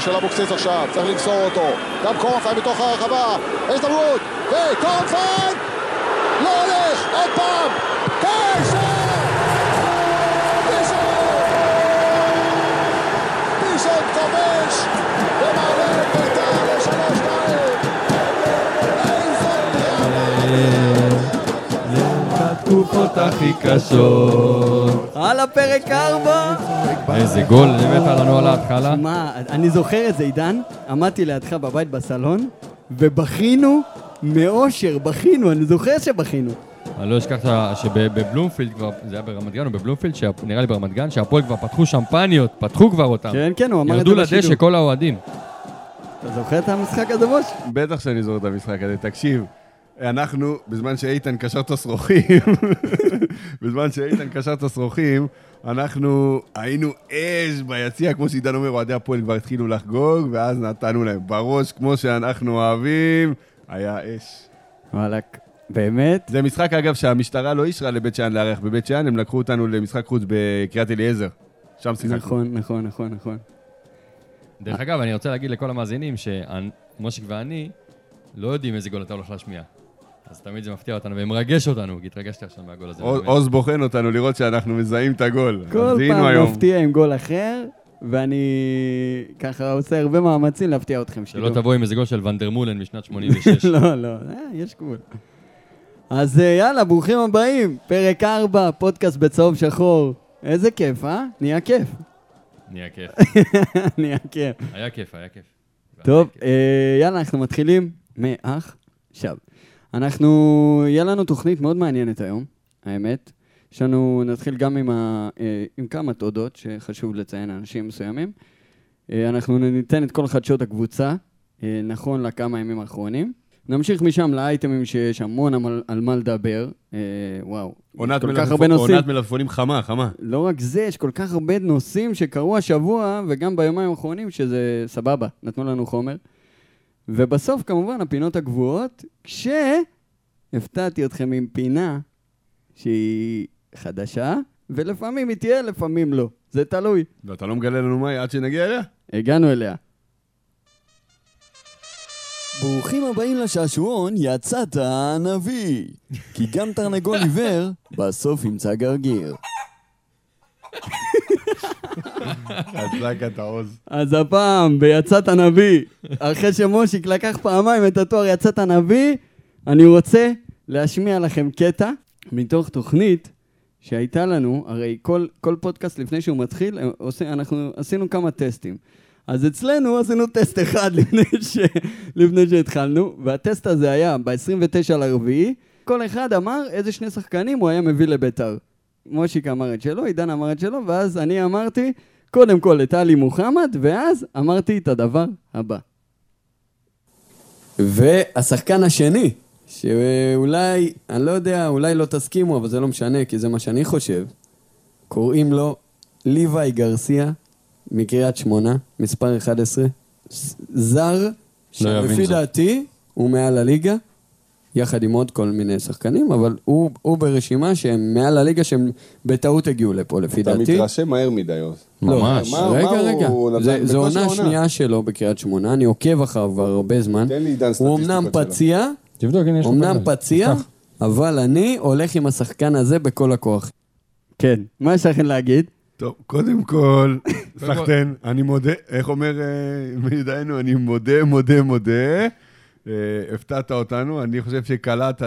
כדור של אבוקסיס עכשיו, צריך למסור אותו. גם קורנפיין בתוך הרחבה, הזדמנות, וקורנפיין! לא הולך, עוד פעם! כן, בתקופות הכי קשות. על הפרק 4! איזה גול, הבאת לנו על ההתחלה. מה, אני זוכר את זה, עידן, עמדתי לידך בבית בסלון, ובכינו מאושר, בכינו, אני זוכר שבכינו. אני לא אשכח שבבלומפילד כבר, זה היה ברמת גן או בבלומפילד, נראה לי ברמת גן, שהפועל כבר פתחו שמפניות, פתחו כבר אותם. כן, כן, הוא אמר את זה ירדו בשידור. לדשא כל האוהדים. אתה זוכר את המשחק הזה, מוש? בטח שאני זוכר את המשחק הזה. תקשיב, אנחנו, בזמן שאיתן קשר את השרוכים, בזמן שאיתן קשר את השרוכים, אנחנו היינו אש ביציע, כמו שעידן אומר, אוהדי הפועל כבר התחילו לחגוג, ואז נתנו להם בראש, כמו שאנחנו אוהבים, היה אש. וואלכ, באמת? זה משחק, אגב, שהמשטרה לא אישרה לבית שאן לארח בבית שאן, הם לקחו אותנו למשחק חוץ בקריית אליעזר. שם שיחקנו. נכון, נכון, נכון, נכון. דרך אגב, אני רוצה להגיד לכל המאזינים שמושיק ואני לא יודעים איזה גול אתה הולך להשמיע. אז תמיד זה מפתיע אותנו ומרגש אותנו, כי התרגשתי עכשיו מהגול הזה. עוז- בוחן אותנו לראות שאנחנו מזהים את הגול. כל פעם. מפתיע עם גול אחר, ואני ככה עושה הרבה מאמצים להפתיע אתכם. שלא. תבוא עם איזה גול של ונדרמולן משנת 86. לא, לא, אה, יש גבול. אז אה, יאללה, ברוכים הבאים, פרק 4, פודקאסט בצהוב שחור. איזה כיף, אה? נהיה כיף. נהיה כיף. נהיה כיף. היה כיף, היה כיף. טוב, אה, יאללה, אנחנו מתחילים מעכשיו. אנחנו, יהיה לנו תוכנית מאוד מעניינת היום, האמת. יש לנו, נתחיל גם עם, ה, אה, עם כמה תודות שחשוב לציין אנשים מסוימים. אה, אנחנו ניתן את כל חדשות הקבוצה, אה, נכון לכמה ימים האחרונים. נמשיך משם לאייטמים שיש המון על, על מה לדבר. אה, וואו, עונת כל כך מלפפון- הרבה נושאים. עונת מלפפונים חמה, חמה. לא רק זה, יש כל כך הרבה נושאים שקרו השבוע, וגם ביומיים האחרונים, שזה סבבה, נתנו לנו חומר. ובסוף, כמובן, הפינות הגבוהות, כשהפתעתי אתכם עם פינה שהיא חדשה, ולפעמים היא תהיה, לפעמים לא. זה תלוי. ואתה לא מגלה לנו מה היא עד שנגיע אליה? הגענו אליה. ברוכים הבאים לשעשועון, יצאת הנביא. כי גם תרנגול עיוור, בסוף ימצא גרגיר. הדלקת העוז. אז הפעם, ביצאת הנביא, אחרי שמושיק לקח פעמיים את התואר יצאת הנביא, אני רוצה להשמיע לכם קטע מתוך תוכנית שהייתה לנו, הרי כל, כל פודקאסט לפני שהוא מתחיל, אה, עושה, אנחנו עשינו כמה טסטים. אז אצלנו עשינו טסט אחד לפני, ש, לפני שהתחלנו, והטסט הזה היה ב-29 לרביעי, כל אחד אמר איזה שני שחקנים הוא היה מביא לביתר. מושיק אמר את שלו, עידן אמר את שלו, ואז אני אמרתי, קודם כל את עלי מוחמד, ואז אמרתי את הדבר הבא. והשחקן השני, שאולי, אני לא יודע, אולי לא תסכימו, אבל זה לא משנה, כי זה מה שאני חושב, קוראים לו ליוואי גרסיה, מקריית שמונה, מספר 11, ס- זר, יבין שלפי זאת. דעתי הוא מעל הליגה, יחד עם עוד כל מיני שחקנים, אבל הוא, הוא ברשימה שהם מעל הליגה, שהם בטעות הגיעו לפה, לפי אתה דעתי. מתרשם מהר מדי, עוז. לא, ממש. מה- רגע, מה רגע. הוא? זה- זו עונה עונה. שנייה שלו בקריית שמונה, אני עוקב אחריו כבר הרבה זמן. תן לי עידן הוא סטטיסטיקות אמנם שלו. פציע, תבדוק, הנה יש לו אמנם. פציע. אבל אני הולך עם השחקן הזה בכל הכוח. כן, מה יש לכם להגיד? טוב, קודם כל, סחטיין, אני מודה, איך אומר אה, מיודענו, אני מודה, מודה, מודה. אה, הפתעת אותנו, אני חושב שקלעת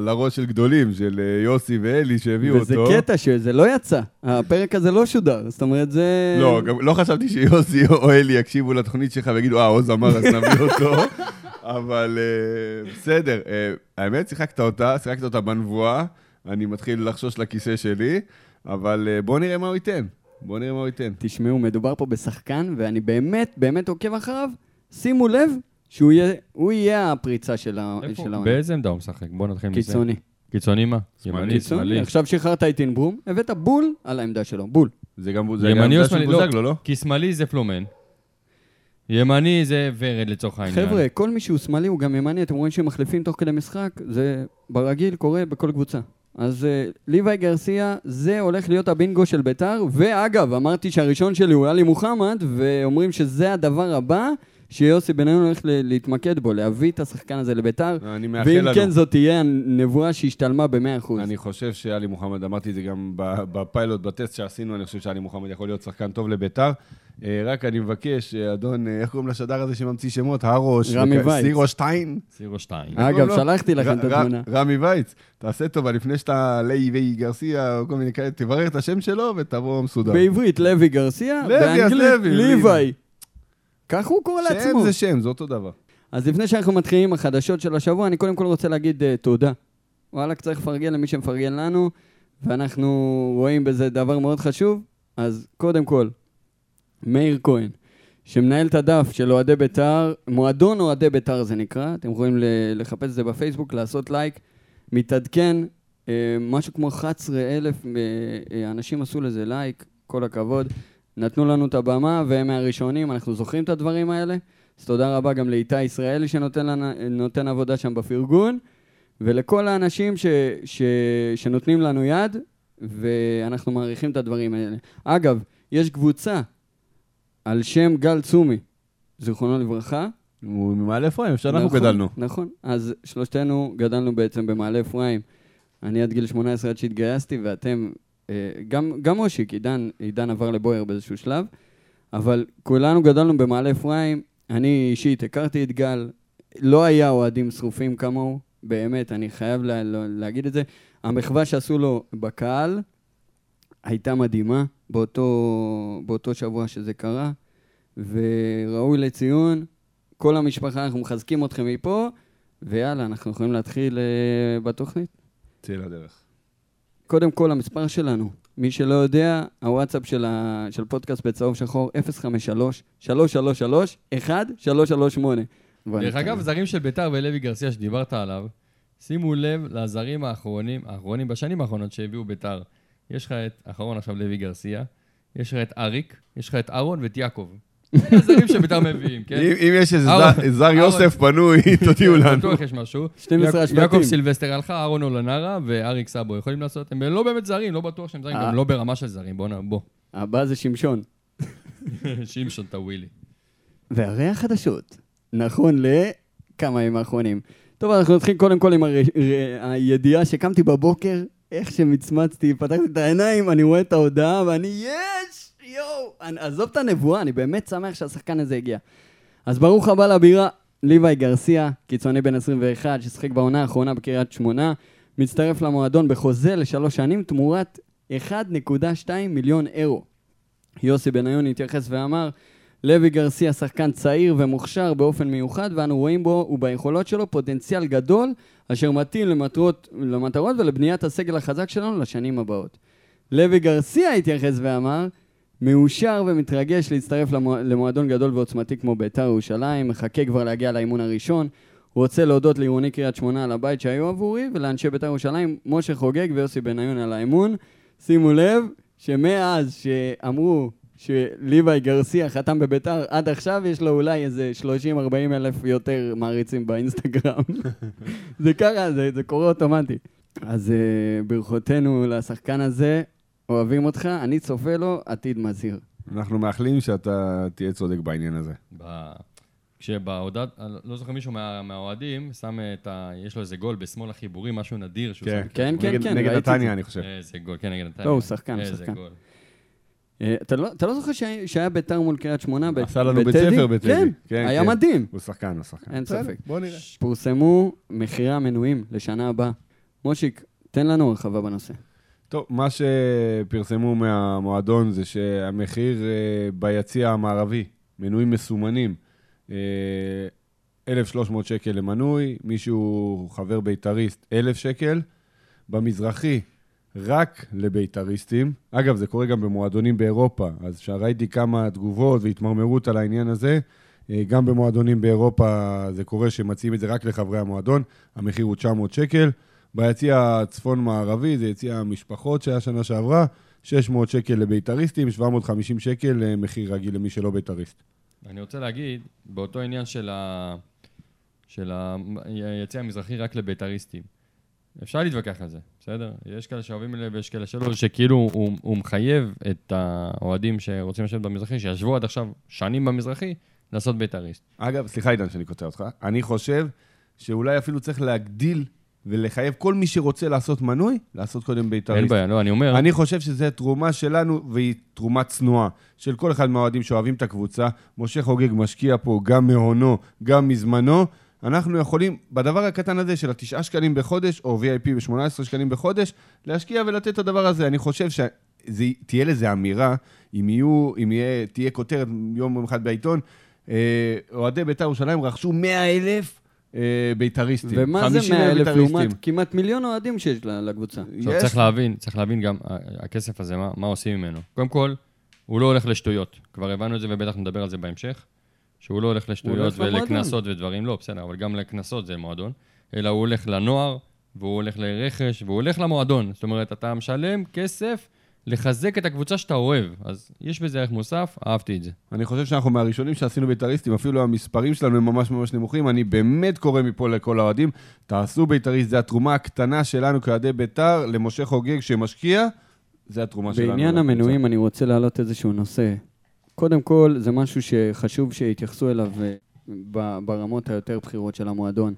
לראש של גדולים, של אה, יוסי ואלי שהביאו וזה אותו. קטע שזה לא יצא, הפרק הזה לא שודר, זאת אומרת זה... לא, גם לא חשבתי שיוסי או אלי יקשיבו לתוכנית שלך ויגידו, אה, עוז אמר, אז נביא אותו. אבל אה, בסדר, האמת, שיחקת אותה, שיחקת אותה בנבואה, אני מתחיל לחשוש לכיסא שלי, אבל בוא נראה מה הוא ייתן. בוא נראה מה הוא ייתן. תשמעו, מדובר פה בשחקן, ואני באמת, באמת עוקב אחריו. שימו לב שהוא יהיה, הוא יהיה הפריצה של העונה. באיזה עמדה הוא משחק? בוא נתחיל מזה. קיצוני. קיצוני מה? ימני. שמאלי. עכשיו שחררת את אינברום, הבאת בול על העמדה שלו, בול. זה גם זה גם ימני או עמדה של שמאלי? בוזגלו, לא? כי שמאלי זה פלומן. ימני זה ורד לצורך העניין. חבר'ה, כל מי שהוא שמאלי הוא גם ימני, אתם רואים שהם מחליפים תוך כדי משחק, זה ברגיל קורה בכל קבוצה. אז אה, ליוואי גרסיה, זה הולך להיות הבינגו של ביתר, ואגב, אמרתי שהראשון שלי הוא עלי מוחמד, ואומרים שזה הדבר הבא שיוסי בניון הולך ל- להתמקד בו, להביא את השחקן הזה לביתר, אני מאחל ואם לנו. כן, זאת תהיה הנבואה שהשתלמה ב-100%. אני חושב שאלי מוחמד, אמרתי את זה גם ב- בפיילוט, בטסט שעשינו, אני חושב שאלי מוחמד יכול להיות שחקן טוב לביתר. אה, רק אני מבקש, אה, אדון, אה, איך קוראים לשדר הזה שממציא שמות? הרוש. רמי וכ- וייץ. סירו שטיין. סירו שתיים. אגב, לו? שלחתי לכם ר- את ר- התמונה. רמי וייץ, תעשה טובה, לפני שאתה ליווי גרסיה או כל מיני כאלה, תברר את השם שלו ותבוא מסודר. בעברית לוי גרסיה, לוי, אז באנגלית לוי, ליוואי. כך הוא קורא שם לעצמו. זה שם, זה אותו דבר. אז לפני שאנחנו מתחילים עם החדשות של השבוע, אני קודם כל רוצה להגיד uh, תודה. וואלכ, צריך לפרגן למי שמפרגן לנו, ואנחנו רואים בזה דבר מאוד חשוב. אז קודם כל, מאיר כהן, שמנהל את הדף של אוהדי בית"ר, מועדון אוהדי בית"ר זה נקרא, אתם יכולים לחפש את זה בפייסבוק, לעשות לייק, מתעדכן, uh, משהו כמו 11,000 uh, uh, אנשים עשו לזה לייק, כל הכבוד. נתנו לנו את הבמה, והם מהראשונים, אנחנו זוכרים את הדברים האלה. אז תודה רבה גם לאיתי ישראלי שנותן עבודה שם בפרגון, ולכל האנשים ש, ש, שנותנים לנו יד, ואנחנו מעריכים את הדברים האלה. אגב, יש קבוצה על שם גל צומי, זיכרונו לברכה. הוא ממעלה אפרים, שאנחנו נכון, גדלנו. נכון, אז שלושתנו גדלנו בעצם במעלה אפרים. אני עד גיל 18 עד שהתגייסתי, ואתם, גם, גם מושיק, עידן, עידן עבר לבויאר באיזשהו שלב, אבל כולנו גדלנו במעלה אפרים. אני אישית הכרתי את גל, לא היה אוהדים שרופים כמוהו, באמת, אני חייב לה, לה, להגיד את זה. המחווה שעשו לו בקהל הייתה מדהימה באותו, באותו שבוע שזה קרה, וראוי לציון. כל המשפחה, אנחנו מחזקים אתכם מפה, ויאללה, אנחנו יכולים להתחיל uh, בתוכנית. צא לדרך. קודם כל, המספר שלנו, מי שלא יודע, הוואטסאפ של, ה... של פודקאסט בצהוב שחור, 053-333-1338. דרך אגב, זרים של ביתר ולוי גרסיה שדיברת עליו, שימו לב לזרים האחרונים, האחרונים בשנים האחרונות שהביאו ביתר. יש לך את, האחרון עכשיו לוי גרסיה, יש לך את אריק, יש לך את אהרון ואת יעקב. אלה הזרים שביתר מביאים, כן? אם יש איזה. זר-. יוסף פנוי, תודיעו לנו. בטוח יש משהו. 12 יעק- השבטים. יעקב סילבסטר הלכה, אהרון אולנרה ואריק סאבו יכולים לעשות, הם לא באמת זרים, לא בטוח שהם זרים, אה. גם לא ברמה של זרים, בוא. הבא זה שמשון. שמשון טווילי. והרי החדשות, נכון לכמה ימים האחרונים. טוב, אנחנו נתחיל קודם כל עם. הידיעה שקמתי בבוקר, איך שמצמצתי, פתחתי את העיניים, אני רואה את ההודעה ואני, יש! יואו! עזוב את הנבואה, אני באמת שמח שהשחקן הזה הגיע. אז ברוך הבא לבירה, ליוואי גרסיה, קיצוני בן 21, ששיחק בעונה האחרונה בקריית שמונה, מצטרף למועדון בחוזה לשלוש שנים תמורת 1.2 מיליון אירו. יוסי בניון התייחס ואמר, לוי גרסיה שחקן צעיר ומוכשר באופן מיוחד, ואנו רואים בו וביכולות שלו פוטנציאל גדול, אשר מתאים למטרות, למטרות ולבניית הסגל החזק שלנו לשנים הבאות. לוי גרסיה התייחס ואמר, מאושר ומתרגש להצטרף למו, למועדון גדול ועוצמתי כמו ביתר ירושלים, מחכה כבר להגיע לאימון הראשון. הוא רוצה להודות לעירוני קריית שמונה על הבית שהיו עבורי, ולאנשי ביתר ירושלים, משה חוגג ויוסי בניון על האמון. שימו לב שמאז שאמרו שליוואי גרסיה חתם בביתר, עד עכשיו יש לו אולי איזה 30-40 אלף יותר מעריצים באינסטגרם. זה ככה, זה, זה קורה אוטומטי. אז uh, ברכותינו לשחקן הזה, אוהבים אותך, אני צופה לו עתיד מזהיר. אנחנו מאחלים שאתה תהיה צודק בעניין הזה. ב... כשבהודעת, לא זוכר מישהו מה, מהאוהדים, שם את ה... יש לו איזה גול בשמאל החיבורי, משהו נדיר שהוא כן, שם. כן, כן, כן, נגד. נתניה, אני חושב. איזה גול, כן, נגד נתניה. לא, הוא שחקן, איזה שחקן. גול. אה, אתה לא, אתה לא זוכר שהיה, שהיה ביתר מול קריית שמונה? ב- עשה לנו בית בטדי? ספר בטדי. כן, כן, היה כן. מדהים. הוא שחקן, הוא שחקן. אין ספק. בוא נראה. פורסמו מחירי המנויים לשנה הבאה. מושיק, תן לנו הרחבה בנושא. טוב, מה שפרסמו מהמועדון זה שהמחיר אה, ביציע המערבי, מנויים מסומנים, אה, 1,300 שקל למנוי, מישהו חבר בית"ריסט, 1,000 שקל. במזרחי, רק לבית"ריסטים. אגב, זה קורה גם במועדונים באירופה, אז ראיתי כמה תגובות והתמרמרות על העניין הזה. אה, גם במועדונים באירופה זה קורה שמציעים את זה רק לחברי המועדון, המחיר הוא 900 שקל. ביציע הצפון-מערבי, זה יציע המשפחות שהיה שנה שעברה, 600 שקל לבית"ריסטים, 750 שקל למחיר רגיל למי שלא בית"ריסט. אני רוצה להגיד, באותו עניין של ה... של היציע המזרחי רק לבית"ריסטים. אפשר להתווכח על זה, בסדר? יש כאלה שאוהבים זה ויש כאלה שלא, שכאילו הוא, הוא מחייב את האוהדים שרוצים לשבת במזרחי, שישבו עד עכשיו שנים במזרחי, לעשות בית"ריסט. אגב, סליחה עידן שאני קוטע אותך, אני חושב שאולי אפילו צריך להגדיל ולחייב כל מי שרוצה לעשות מנוי, לעשות קודם בית"ריסט. אין בעיה, לא, אני אומר... אני חושב שזו תרומה שלנו, והיא תרומה צנועה, של כל אחד מהאוהדים שאוהבים את הקבוצה. משה חוגג משקיע פה גם מהונו, גם מזמנו. אנחנו יכולים, בדבר הקטן הזה של התשעה שקלים בחודש, או VIP ב-18 שקלים בחודש, להשקיע ולתת את הדבר הזה. אני חושב שתהיה לזה אמירה, אם, יהיו, אם יהיה, תהיה כותרת יום אחד בעיתון, אה, אוהדי בית"ר ירושלים רכשו 100 אלף אה, בית"ריסטים. ומה זה 100 אלף לעומת כמעט מיליון אוהדים שיש לקבוצה? עכשיו צריך להבין, צריך להבין גם, הכסף הזה, מה, מה עושים ממנו. קודם כל, הוא לא הולך לשטויות. כבר הבנו את זה ובטח נדבר על זה בהמשך. שהוא לא הולך לשטויות ולקנסות ודברים, לא, בסדר, אבל גם לקנסות זה מועדון. אלא הוא הולך לנוער, והוא הולך לרכש, והוא הולך למועדון. זאת אומרת, אתה משלם כסף לחזק את הקבוצה שאתה אוהב. אז יש בזה ערך מוסף, אהבתי את זה. אני חושב שאנחנו מהראשונים שעשינו בית"ריסטים, אפילו המספרים שלנו הם ממש ממש נמוכים. אני באמת קורא מפה לכל האוהדים, תעשו בית"ריסט, זו התרומה הקטנה שלנו כאוהדי בית"ר, למשה חוגג שמשקיע, זה התרומה שלנו. בעניין המנויים אני רוצה להעלות איזשהו נושא. קודם כל, זה משהו שחשוב שיתייחסו אליו אה, ברמות היותר בכירות של המועדון.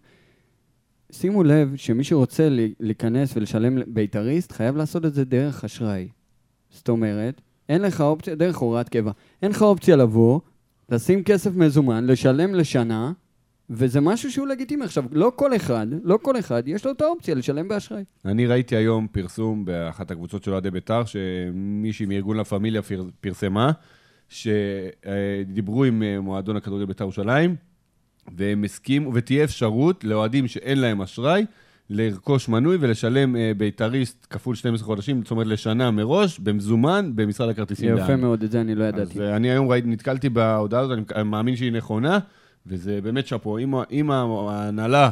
שימו לב שמי שרוצה להיכנס ולשלם בית"ריסט, חייב לעשות את זה דרך אשראי. זאת אומרת, אין לך אופציה, דרך הוראת קבע, אין לך אופציה לבוא, לשים כסף מזומן, לשלם לשנה, וזה משהו שהוא לגיטימי. עכשיו, לא כל אחד, לא כל אחד, יש לו את האופציה לשלם באשראי. אני ראיתי היום פרסום באחת הקבוצות של אוהדי בית"ר, שמישהי מארגון לה פמיליה פרסמה, שדיברו עם אה, מועדון הכדורגל בית"ר ירושלים, והם הסכימו, ותהיה אפשרות לאוהדים שאין להם אשראי, לרכוש מנוי ולשלם אה, בית"ריסט כפול 12 חודשים, זאת אומרת לשנה מראש, במזומן, במשרד הכרטיסים. יפה מאוד, את זה אני לא ידעתי. אז אה, אני היום ראיתי, נתקלתי בהודעה הזאת, אני מאמין שהיא נכונה, וזה באמת שאפו. אם ההנהלה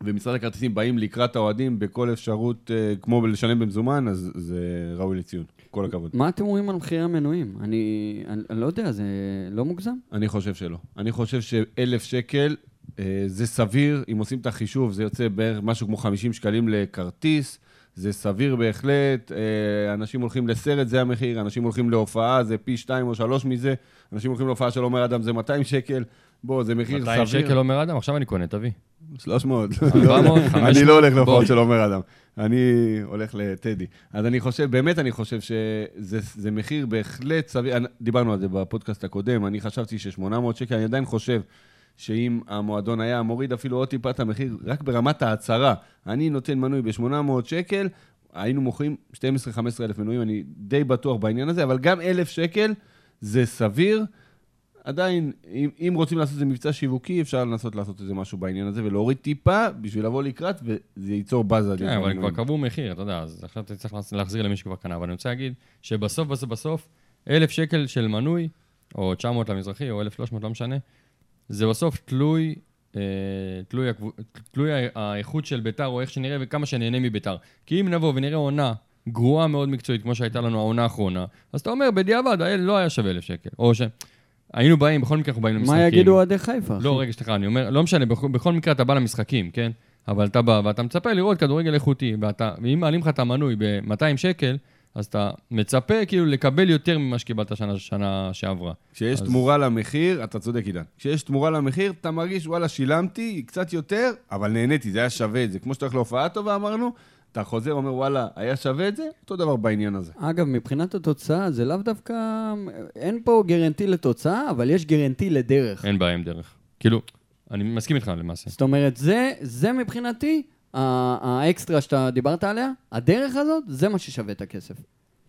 ומשרד הכרטיסים באים לקראת האוהדים בכל אפשרות, כמו לשלם במזומן, אז זה ראוי לציון. כל הכבוד. מה אתם אומרים על מחירי המנויים? אני, אני, אני לא יודע, זה לא מוגזם? אני חושב שלא. אני חושב שאלף שקל אה, זה סביר, אם עושים את החישוב, זה יוצא בערך משהו כמו 50 שקלים לכרטיס. זה סביר בהחלט, אה, אנשים הולכים לסרט, זה המחיר, אנשים הולכים להופעה, זה פי שתיים או שלוש מזה, אנשים הולכים להופעה של עומר אדם, זה 200 שקל, בוא, זה מחיר 200 סביר. 200 שקל עומר אדם, עכשיו אני קונה, תביא. 300. 400, 500. אני לא הולך להופעות של עומר אדם, אני הולך לטדי. אז אני חושב, באמת אני חושב שזה מחיר בהחלט סביר, דיברנו על זה בפודקאסט הקודם, אני חשבתי ש-800 שקל, אני עדיין חושב שאם המועדון היה מוריד אפילו עוד טיפה את המחיר, רק ברמת ההצהרה, אני נותן מנוי ב-800 שקל, היינו מוכרים 12-15 אלף מנויים, אני די בטוח בעניין הזה, אבל גם אלף שקל זה סביר. עדיין, אם, אם רוצים לעשות איזה מבצע שיווקי, אפשר לנסות לעשות איזה משהו בעניין הזה ולהוריד טיפה בשביל לבוא לקראת, וזה ייצור באז. כן, אבל כבר קבעו מחיר, אתה יודע, אז עכשיו אתה צריך להחזיר למי שכבר קנה. אבל אני רוצה להגיד שבסוף, בסוף, בסוף, אלף שקל של מנוי, או 900 למזרחי, או 1,300, לא משנה, זה בסוף תלוי, אה, תלוי, תלוי האיכות של ביתר, או איך שנראה וכמה שנהנה מביתר. כי אם נבוא ונראה עונה גרועה מאוד מקצועית, כמו שהייתה לנו העונה האחרונה, אז אתה אומר, בדיעבד, לא היה שווה אלף שקל. או ש... היינו באים, בכל מקרה אנחנו באים למשחקים. מה יגידו אוהדי חיפה? לא, רגע, סליחה, אני אומר, לא משנה, בכל, בכל מקרה אתה בא למשחקים, כן? אבל אתה בא ואתה מצפה לראות כדורגל איכותי, ואתה, ואם מעלים לך את המנוי ב-200 שקל, אז אתה מצפה כאילו לקבל יותר ממה שקיבלת שנה, שנה שעברה. כשיש אז... תמורה למחיר, אתה צודק, עידן. כשיש תמורה למחיר, אתה מרגיש, וואלה, שילמתי קצת יותר, אבל נהניתי, זה היה שווה את זה. כמו שאתה הולך להופעה טובה, אמרנו, אתה חוזר, אומר, וואלה, היה שווה את זה? אותו דבר בעניין הזה. אגב, מבחינת התוצאה, זה לאו דווקא... אין פה גרנטי לתוצאה, אבל יש גרנטי לדרך. אין בעיה עם דרך. כאילו, אני מסכים איתך למעשה. זאת אומרת, זה, זה מבחינתי האקסטרה שאתה דיברת עליה, הדרך הזאת, זה מה ששווה את הכסף.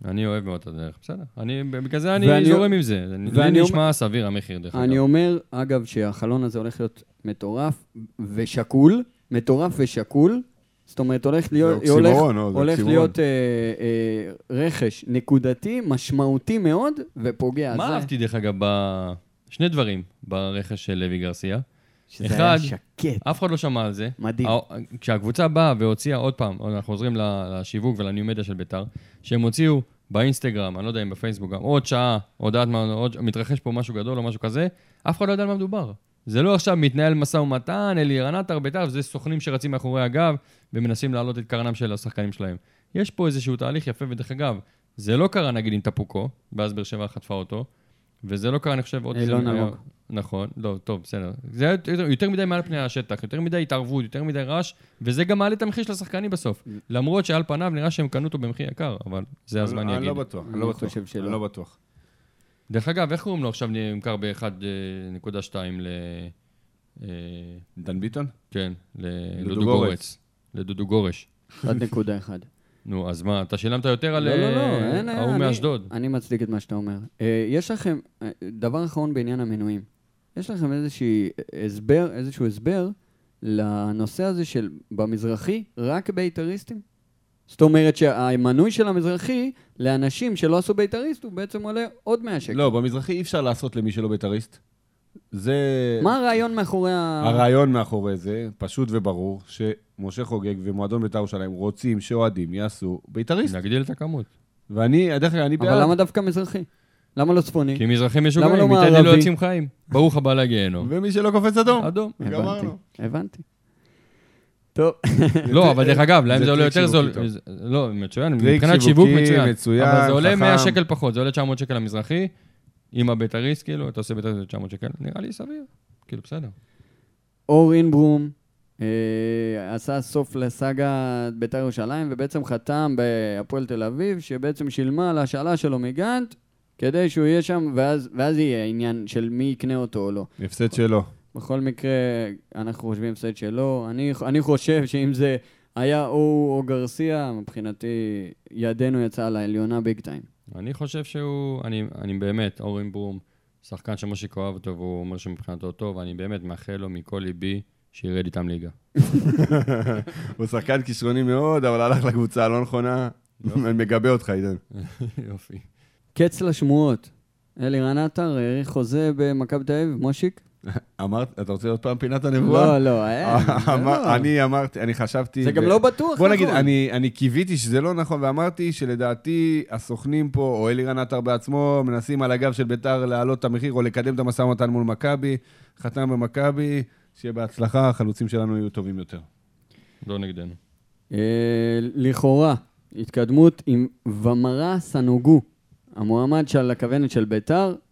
אני אוהב מאוד את הדרך, בסדר. אני, בגלל זה אני זורם עם זה. לי נשמע אומר, סביר המחיר, דרך אגב. אני אומר, אגב, שהחלון הזה הולך להיות מטורף ושקול, מטורף ושקול, זאת אומרת, הולך להיות, הולך, לא, הולך להיות אה, אה, רכש נקודתי, משמעותי מאוד, ופוגע. מה אהבתי, דרך אגב, שני דברים ברכש של לוי גרסיה. שזה אחד, היה שקט. אף אחד לא שמע על זה. מדהים. כשהקבוצה באה והוציאה, עוד פעם, אנחנו חוזרים לשיווק ולניומדיה של ביתר, שהם הוציאו באינסטגרם, אני לא יודע אם בפייסבוק, גם עוד שעה, הודעת מה, עוד, מתרחש פה משהו גדול או משהו כזה, אף אחד לא יודע על מה מדובר. זה לא עכשיו מתנהל משא ומתן, אלירן עטר, בית"ר, זה סוכנים שרצים מאחורי הגב ומנסים להעלות את קרנם של השחקנים שלהם. יש פה איזשהו תהליך יפה, ודרך אגב, זה לא קרה נגיד עם טפוקו, ואז באר שבע חטפה אותו, וזה לא קרה, אני חושב, עוד... אילון אלמוג. נכון, לא, טוב, בסדר. זה היה יותר, יותר מדי מעל פני השטח, יותר מדי התערבות, יותר מדי רעש, וזה גם מעלה את המחיר של השחקנים בסוף. למרות שעל פניו נראה שהם קנו אותו במחיר יקר, אבל זה הזמן אני יגיד. לא בטוח, אני לא בטוח. אני לא בטוח. דרך אגב, איך קוראים לו עכשיו נמכר ב-1.2 ל... אה, דן ביטון? כן, לדודו לדודו גורץ. לדודו גורש. 1.1. נו, אז מה, אתה שילמת יותר על לא, לא, לא, אה, ההוא מאשדוד. אני מצדיק את מה שאתה אומר. אה, יש לכם, דבר אחרון בעניין המנויים, יש לכם איזשהו הסבר לנושא הזה של במזרחי רק בית"ריסטים? זאת אומרת שהמנוי של המזרחי לאנשים שלא עשו בית"ריסט הוא בעצם עולה עוד 100 שקל. לא, במזרחי אי אפשר לעשות למי שלא בית"ריסט. זה... מה הרעיון מאחורי ה... הרעיון מאחורי זה, פשוט וברור, שמשה חוגג ומועדון בית"ר ירושלים רוצים שאוהדים יעשו בית"ריסט. נגדיל את הכמות. ואני, דרך אגב, אני אבל בעד. למה דווקא מזרחי? למה לא צפוני? כי מזרחים משוגעים, לא מטדי לא? יוצאים חיים. ברוך הבא לגיהנום. ומי שלא קופץ אדום. אדום. הבנתי. הבנתי. טוב, לא, אבל דרך אגב, להם זה עולה יותר זול. לא, מצוין, מבחינת שיווק מצוין. מצוין, אבל זה עולה חכם. 100 שקל פחות, זה עולה 900 שקל למזרחי. עם הבית"ריסט, כאילו, אתה עושה בית"ריסט ב-900 שקל, נראה לי סביר. כאילו, בסדר. אור אינברום אה, עשה סוף לסאגה בית"ר ירושלים, ובעצם חתם בהפועל תל אביב, שבעצם שילמה על ההשאלה שלו מגנט, כדי שהוא יהיה שם, ואז, ואז יהיה עניין של מי יקנה אותו או לא. הפסד שלו. בכל מקרה, אנחנו חושבים הפסד שלו. אני, אני חושב שאם זה היה הוא או גרסיה, מבחינתי, ידנו יצאה לעליונה ביג טיים. אני חושב שהוא, אני, אני באמת, אורן ברום, שחקן שמושיק אוהב אותו, והוא אומר שמבחינתו טוב, ואני באמת מאחל לו מכל ליבי שירד איתם ליגה. הוא שחקן כישרוני מאוד, אבל הלך לקבוצה הלא נכונה. אני מגבה אותך, עידן. יופי. קץ לשמועות. אלירן עטר האריך חוזה במכבי תל אביב, מושיק? אמרת, אתה רוצה עוד פעם פינת הנבואה? לא, לא, אין. אמר- לא. אני אמרתי, אני חשבתי... זה גם לא בטוח, בוא נגיד, נכון. אני, אני קיוויתי שזה לא נכון, ואמרתי שלדעתי הסוכנים פה, או אלירן עטר בעצמו, מנסים על הגב של ביתר להעלות את המחיר או לקדם את המשא ומתן מול מכבי. חתם במכבי, שיהיה בהצלחה, החלוצים שלנו יהיו טובים יותר. לא נגדנו. אה, לכאורה, התקדמות עם ומרה סנוגו, המועמד של הכוונת של ביתר, אה,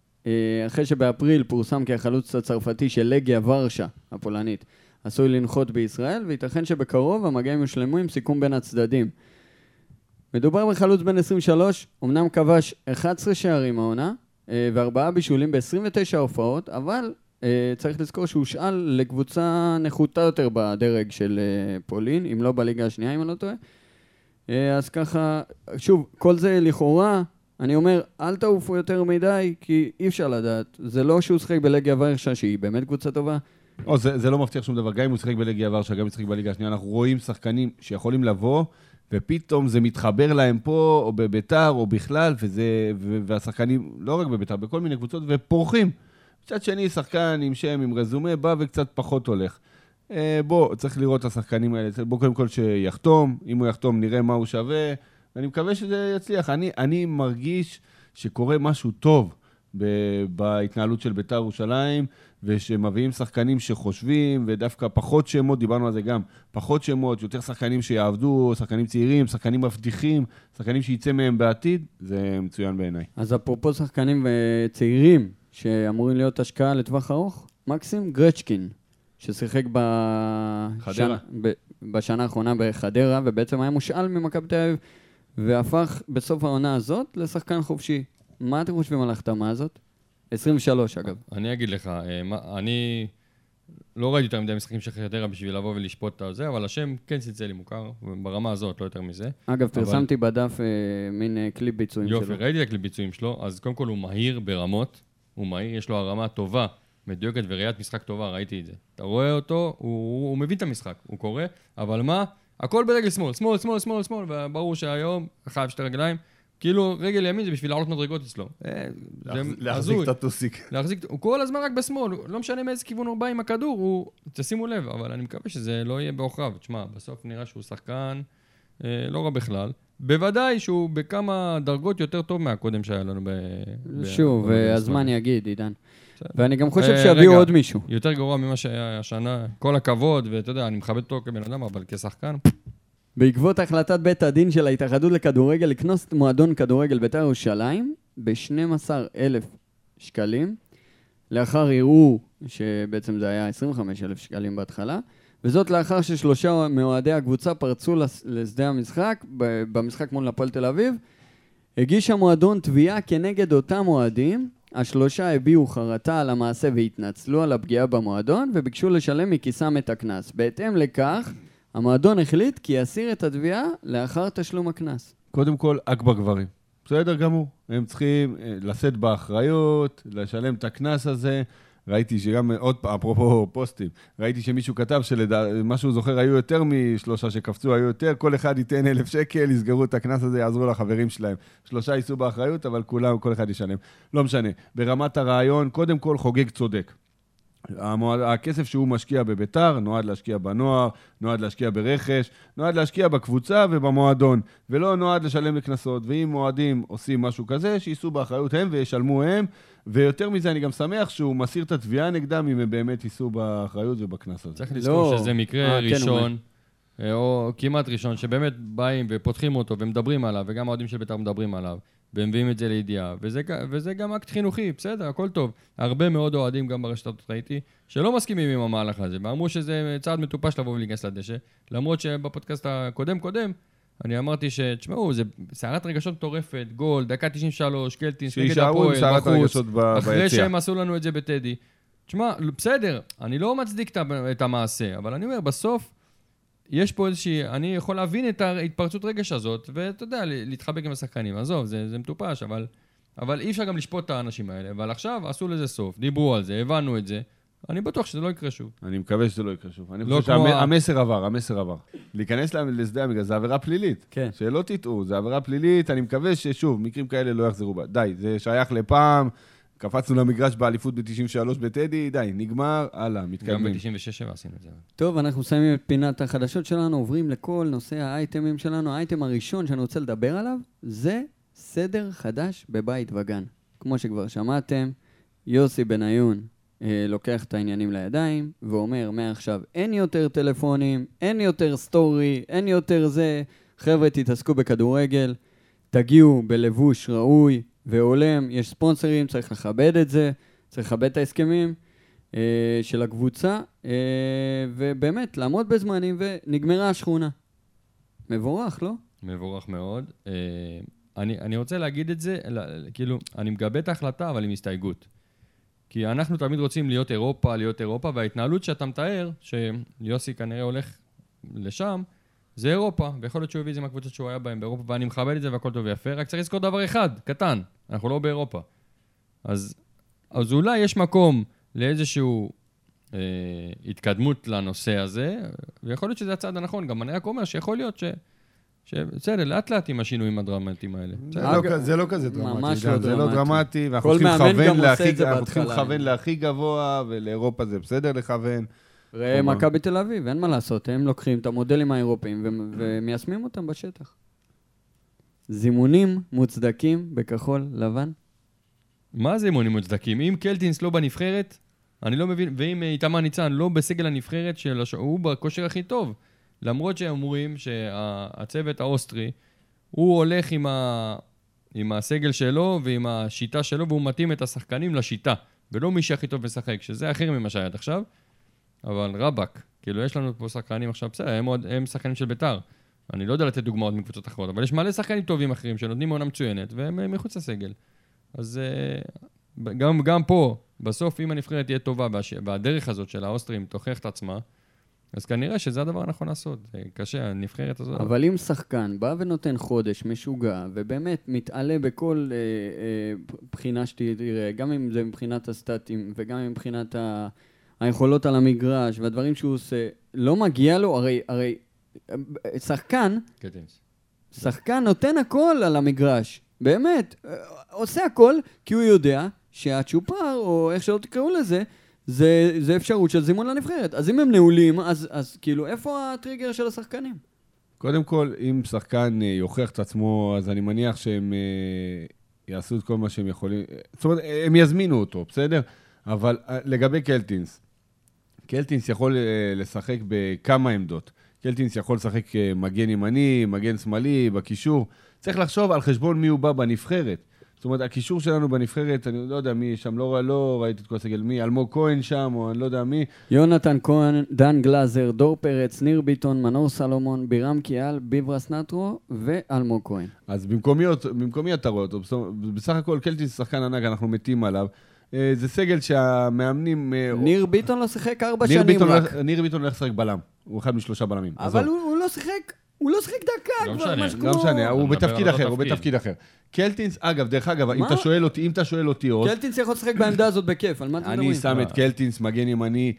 אחרי שבאפריל פורסם כי החלוץ הצרפתי של לגיה ורשה, הפולנית, עשוי לנחות בישראל, וייתכן שבקרוב המגעים יושלמו עם סיכום בין הצדדים. מדובר בחלוץ בן 23, אמנם כבש 11 שערים העונה, אה, וארבעה בישולים ב-29 הופעות, אבל אה, צריך לזכור שהוא הושאל לקבוצה נחותה יותר בדרג של אה, פולין, אם לא בליגה השנייה, אם אני לא טועה. אה, אז ככה, שוב, כל זה לכאורה, אני אומר, אל תעופו יותר מדי, כי אי אפשר לדעת. זה לא שהוא שיחק בלגיה ורשה, שהיא באמת קבוצה טובה. או, זה, זה לא מבטיח שום דבר, גם אם הוא שיחק בלגיה ורשה, גם אם הוא שיחק בליגה השנייה, אנחנו רואים שחקנים שיכולים לבוא, ופתאום זה מתחבר להם פה, או בביתר, או בכלל, וזה, ו- והשחקנים, לא רק בביתר, בכל מיני קבוצות, ופורחים. מצד שני, שחקן עם שם, עם רזומה, בא וקצת פחות הולך. אה, בוא, צריך לראות את השחקנים האלה. בוא קודם כל שיחתום, אם הוא יחתום נראה מה הוא שווה, ואני מקווה שזה יצליח. אני, אני מרגיש שקורה משהו טוב ב- בהתנהלות של ביתר ירושלים, ושמביאים שחקנים שחושבים, ודווקא פחות שמות, דיברנו על זה גם, פחות שמות, יותר שחקנים שיעבדו, שחקנים צעירים, שחקנים מבטיחים, שחקנים שיצא מהם בעתיד, זה מצוין בעיניי. אז אפרופו שחקנים אה, צעירים, שאמורים להיות השקעה לטווח ארוך, מקסים גרצ'קין, ששיחק ב... חדרה. שנ... ב... בשנה האחרונה בחדרה, ובעצם היה מושאל ממכבי תל אביב, והפך בסוף העונה הזאת לשחקן חופשי. מה אתם חושבים על ההחתמה הזאת? 23 אגב. אני אגיד לך, אה, אני לא ראיתי יותר מדי משחקים של חדרה בשביל לבוא ולשפוט את זה, אבל השם כן צלצל לי מוכר, ברמה הזאת, לא יותר מזה. אגב, אבל- פרסמתי בדף אה, מין אה, קליפ ביצועים יופי, שלו. ראיתי את הקליפ ביצועים שלו, אז קודם כל הוא מהיר ברמות, הוא מהיר, יש לו הרמה טובה, מדויקת וראיית משחק טובה, ראיתי את זה. אתה רואה אותו, הוא, הוא, הוא מבין את המשחק, הוא קורא, אבל מה? הכל ברגל שמאל, שמאל, שמאל, שמאל, שמאל, וברור שהיום, חייב שתי רגליים, כאילו רגל ימין זה בשביל לעלות מדרגות אצלו. אה, הזוי. את הטוסיק. להחזיק, הוא כל הזמן רק בשמאל, לא משנה מאיזה כיוון הוא בא עם הכדור, הוא, תשימו לב, אבל אני מקווה שזה לא יהיה בעוכריו. תשמע, בסוף נראה שהוא שחקן אה, לא רע בכלל, בוודאי שהוא בכמה דרגות יותר טוב מהקודם שהיה לנו ב... שוב, הזמן יגיד, עידן. ואני גם חושב שיביאו עוד מישהו. יותר גרוע ממה שהיה השנה, כל הכבוד, ואתה יודע, אני מכבד אותו כבן אדם, אבל כשחקן... בעקבות החלטת בית הדין של ההתאחדות לכדורגל לקנוס את מועדון כדורגל בית"ר ירושלים ב-12,000 שקלים, לאחר ערעור, שבעצם זה היה 25,000 שקלים בהתחלה, וזאת לאחר ששלושה מאוהדי הקבוצה פרצו לשדה המשחק, במשחק מול הפועל תל אביב. הגיש המועדון תביעה כנגד אותם אוהדים, השלושה הביעו חרטה על המעשה והתנצלו על הפגיעה במועדון, וביקשו לשלם מכיסם את הקנס. בהתאם לכך, המועדון החליט כי יסיר את התביעה לאחר תשלום הקנס. קודם כל, אכבר גברים. בסדר גמור. הם צריכים אה, לשאת באחריות, לשלם את הקנס הזה. ראיתי שגם, עוד פעם, אפרופו פוסטים, ראיתי שמישהו כתב שמה שהוא זוכר, היו יותר משלושה שקפצו, היו יותר, כל אחד ייתן אלף שקל, יסגרו את הקנס הזה, יעזרו לחברים שלהם. שלושה יישאו באחריות, אבל כולם, כל אחד ישלם. לא משנה. ברמת הרעיון, קודם כל חוגג צודק. המועד, הכסף שהוא משקיע בביתר נועד להשקיע בנוער, נועד להשקיע ברכש, נועד להשקיע בקבוצה ובמועדון, ולא נועד לשלם לקנסות. ואם מועדים עושים משהו כזה, שיישאו באחריות הם וישלמו הם, ויותר מזה, אני גם שמח שהוא מסיר את התביעה נגדם אם הם באמת יישאו באחריות ובקנס הזה. צריך לזכור לא. שזה מקרה אה, כן, ראשון, כן, או כמעט ראשון, שבאמת באים ופותחים אותו ומדברים עליו, וגם האוהדים של בית"ר מדברים עליו. ומביאים את זה לידיעה, וזה, וזה גם אקט חינוכי, בסדר, הכל טוב. הרבה מאוד אוהדים, גם ברשתות ראיתי, שלא מסכימים עם המהלך הזה, ואמרו שזה צעד מטופש לבוא ולהיכנס לדשא, למרות שבפודקאסט הקודם-קודם, אני אמרתי ש... תשמעו, זה סערת רגשות מטורפת, גול, דקה 93, קלטינס נגד הפועל, בחוץ, אחרי שהם עשו לנו את זה בטדי. תשמע, בסדר, אני לא מצדיק את המעשה, אבל אני אומר, בסוף, יש פה איזושהי, אני יכול להבין את ההתפרצות רגש הזאת, ואתה יודע, להתחבק עם השחקנים. עזוב, זה, זה מטופש, אבל, אבל אי אפשר גם לשפוט את האנשים האלה. אבל עכשיו עשו לזה סוף, דיברו על זה, הבנו את זה. אני בטוח שזה לא יקרה שוב. אני מקווה שזה לא יקרה שוב. אני לא חושב שהמסר עבר, המסר עבר. להיכנס לשדה המגרש זה עבירה פלילית. כן. שלא תטעו, זה עבירה פלילית, אני מקווה ששוב, מקרים כאלה לא יחזרו בה. די, זה שייך לפעם, קפצנו למגרש באליפות ב-93 בטדי, די, נגמר, הלאה, מתקדמים. גם ב-96 עשינו את זה. טוב, אנחנו מסיימים את פינת החדשות שלנו, עוברים לכל נושא האייטמים שלנו. האייטם הראשון שאני רוצה לדבר עליו, זה סדר חדש בבית וגן. כמו שכבר שמעתם, יוסי בניון לוקח את העניינים לידיים, ואומר, מעכשיו אין יותר טלפונים, אין יותר סטורי, אין יותר זה. חבר'ה, תתעסקו בכדורגל, תגיעו בלבוש ראוי, והולם, יש ספונסרים, צריך לכבד את זה, צריך לכבד את ההסכמים אה, של הקבוצה, אה, ובאמת, לעמוד בזמנים, ונגמרה השכונה. מבורך, לא? מבורך מאוד. אה, אני, אני רוצה להגיד את זה, כאילו, אני מגבה את ההחלטה, אבל עם הסתייגות. כי אנחנו תמיד רוצים להיות אירופה, להיות אירופה, וההתנהלות שאתה מתאר, שיוסי כנראה הולך לשם, זה אירופה, ויכול להיות שהוא הביא את זה מהקבוצות שהוא היה בהן באירופה, ואני מכבד את זה והכל טוב ויפה, רק צריך לזכור דבר אחד, קטן, אנחנו לא באירופה. אז, אז אולי יש מקום לאיזושהי אה, התקדמות לנושא הזה, ויכול להיות שזה הצעד הנכון, גם אני רק אומר שיכול להיות ש... בסדר, לאט לאט עם השינויים הדרמטיים האלה. לא זה לא כזה דרמטי. ממש לא דרמטי. זה לא דרמטי, ואנחנו צריכים לכוון להכי גבוה, ולאירופה זה בסדר לכוון. ראה מכבי תל אביב, אין מה לעשות, הם לוקחים את המודלים האירופיים ומיישמים אותם בשטח. זימונים מוצדקים בכחול לבן? מה זימונים מוצדקים? אם קלטינס לא בנבחרת, אני לא מבין, ואם איתמר ניצן לא בסגל הנבחרת, של הש... הוא בכושר הכי טוב. למרות שהם אומרים שהצוות האוסטרי, הוא הולך עם, ה... עם הסגל שלו ועם השיטה שלו, והוא מתאים את השחקנים לשיטה, ולא מי שהכי טוב משחק, שזה אחר ממה שהיה עד עכשיו. אבל רבאק, כאילו יש לנו פה שחקנים עכשיו, בסדר, הם, עוד, הם שחקנים של ביתר. אני לא יודע לתת דוגמאות מקבוצות אחרות, אבל יש מלא שחקנים טובים אחרים שנותנים עונה מצוינת, והם מחוץ לסגל. אז אה, גם, גם פה, בסוף, אם הנבחרת תהיה טובה, והדרך הזאת של האוסטרים תוכיח את עצמה, אז כנראה שזה הדבר הנכון לעשות. זה קשה, הנבחרת הזאת... אבל אם שחקן בא ונותן חודש משוגע, ובאמת מתעלה בכל אה, אה, בחינה שתראה, גם אם זה מבחינת הסטטים, וגם אם מבחינת ה... היכולות על המגרש והדברים שהוא עושה, לא מגיע לו, הרי, הרי שחקן, שחקן נותן הכל על המגרש, באמת, עושה הכל, כי הוא יודע שהצ'ופר, או איך שלא תקראו לזה, זה, זה אפשרות של זימון לנבחרת. אז אם הם נעולים, אז, אז כאילו, איפה הטריגר של השחקנים? קודם כל, אם שחקן אה, יוכיח את עצמו, אז אני מניח שהם אה, יעשו את כל מה שהם יכולים. זאת אומרת, הם יזמינו אותו, בסדר? אבל אה, לגבי קלטינס, קלטינס יכול לשחק בכמה עמדות. קלטינס יכול לשחק מגן ימני, מגן שמאלי, בקישור. צריך לחשוב על חשבון מי הוא בא בנבחרת. זאת אומרת, הקישור שלנו בנבחרת, אני לא יודע מי שם, לא, לא ראיתי את כל הסגל, מי, אלמוג כהן שם, או אני לא יודע מי. יונתן כהן, דן גלאזר, דור פרץ, ניר ביטון, מנור סלומון, בירם כיאל, ביברס נאתכו ואלמוג כהן. אז במקומי, במקומי אתה רואה אותו. בסך הכל קלטינס שחקן ענק, אנחנו מתים עליו. אה, זה סגל שהמאמנים... אה, ניר ביטון לא שיחק ארבע שנים רק. ניר ביטון הולך לשחק בלם. הוא אחד משלושה בלמים. אבל הוא, הוא לא שיחק הוא לא שיחק דקה לא כבר, משהו כמו... לא משנה, הוא בתפקיד אחר, הוא בתפקיד אחר. קלטינס, אגב, דרך אגב, אם אתה שואל אותי, אם אתה שואל אותי עוד... קלטינס יכול לשחק בעמדה הזאת בכיף, על מה אתם מדברים? אני שם את קלטינס, מגן ימני,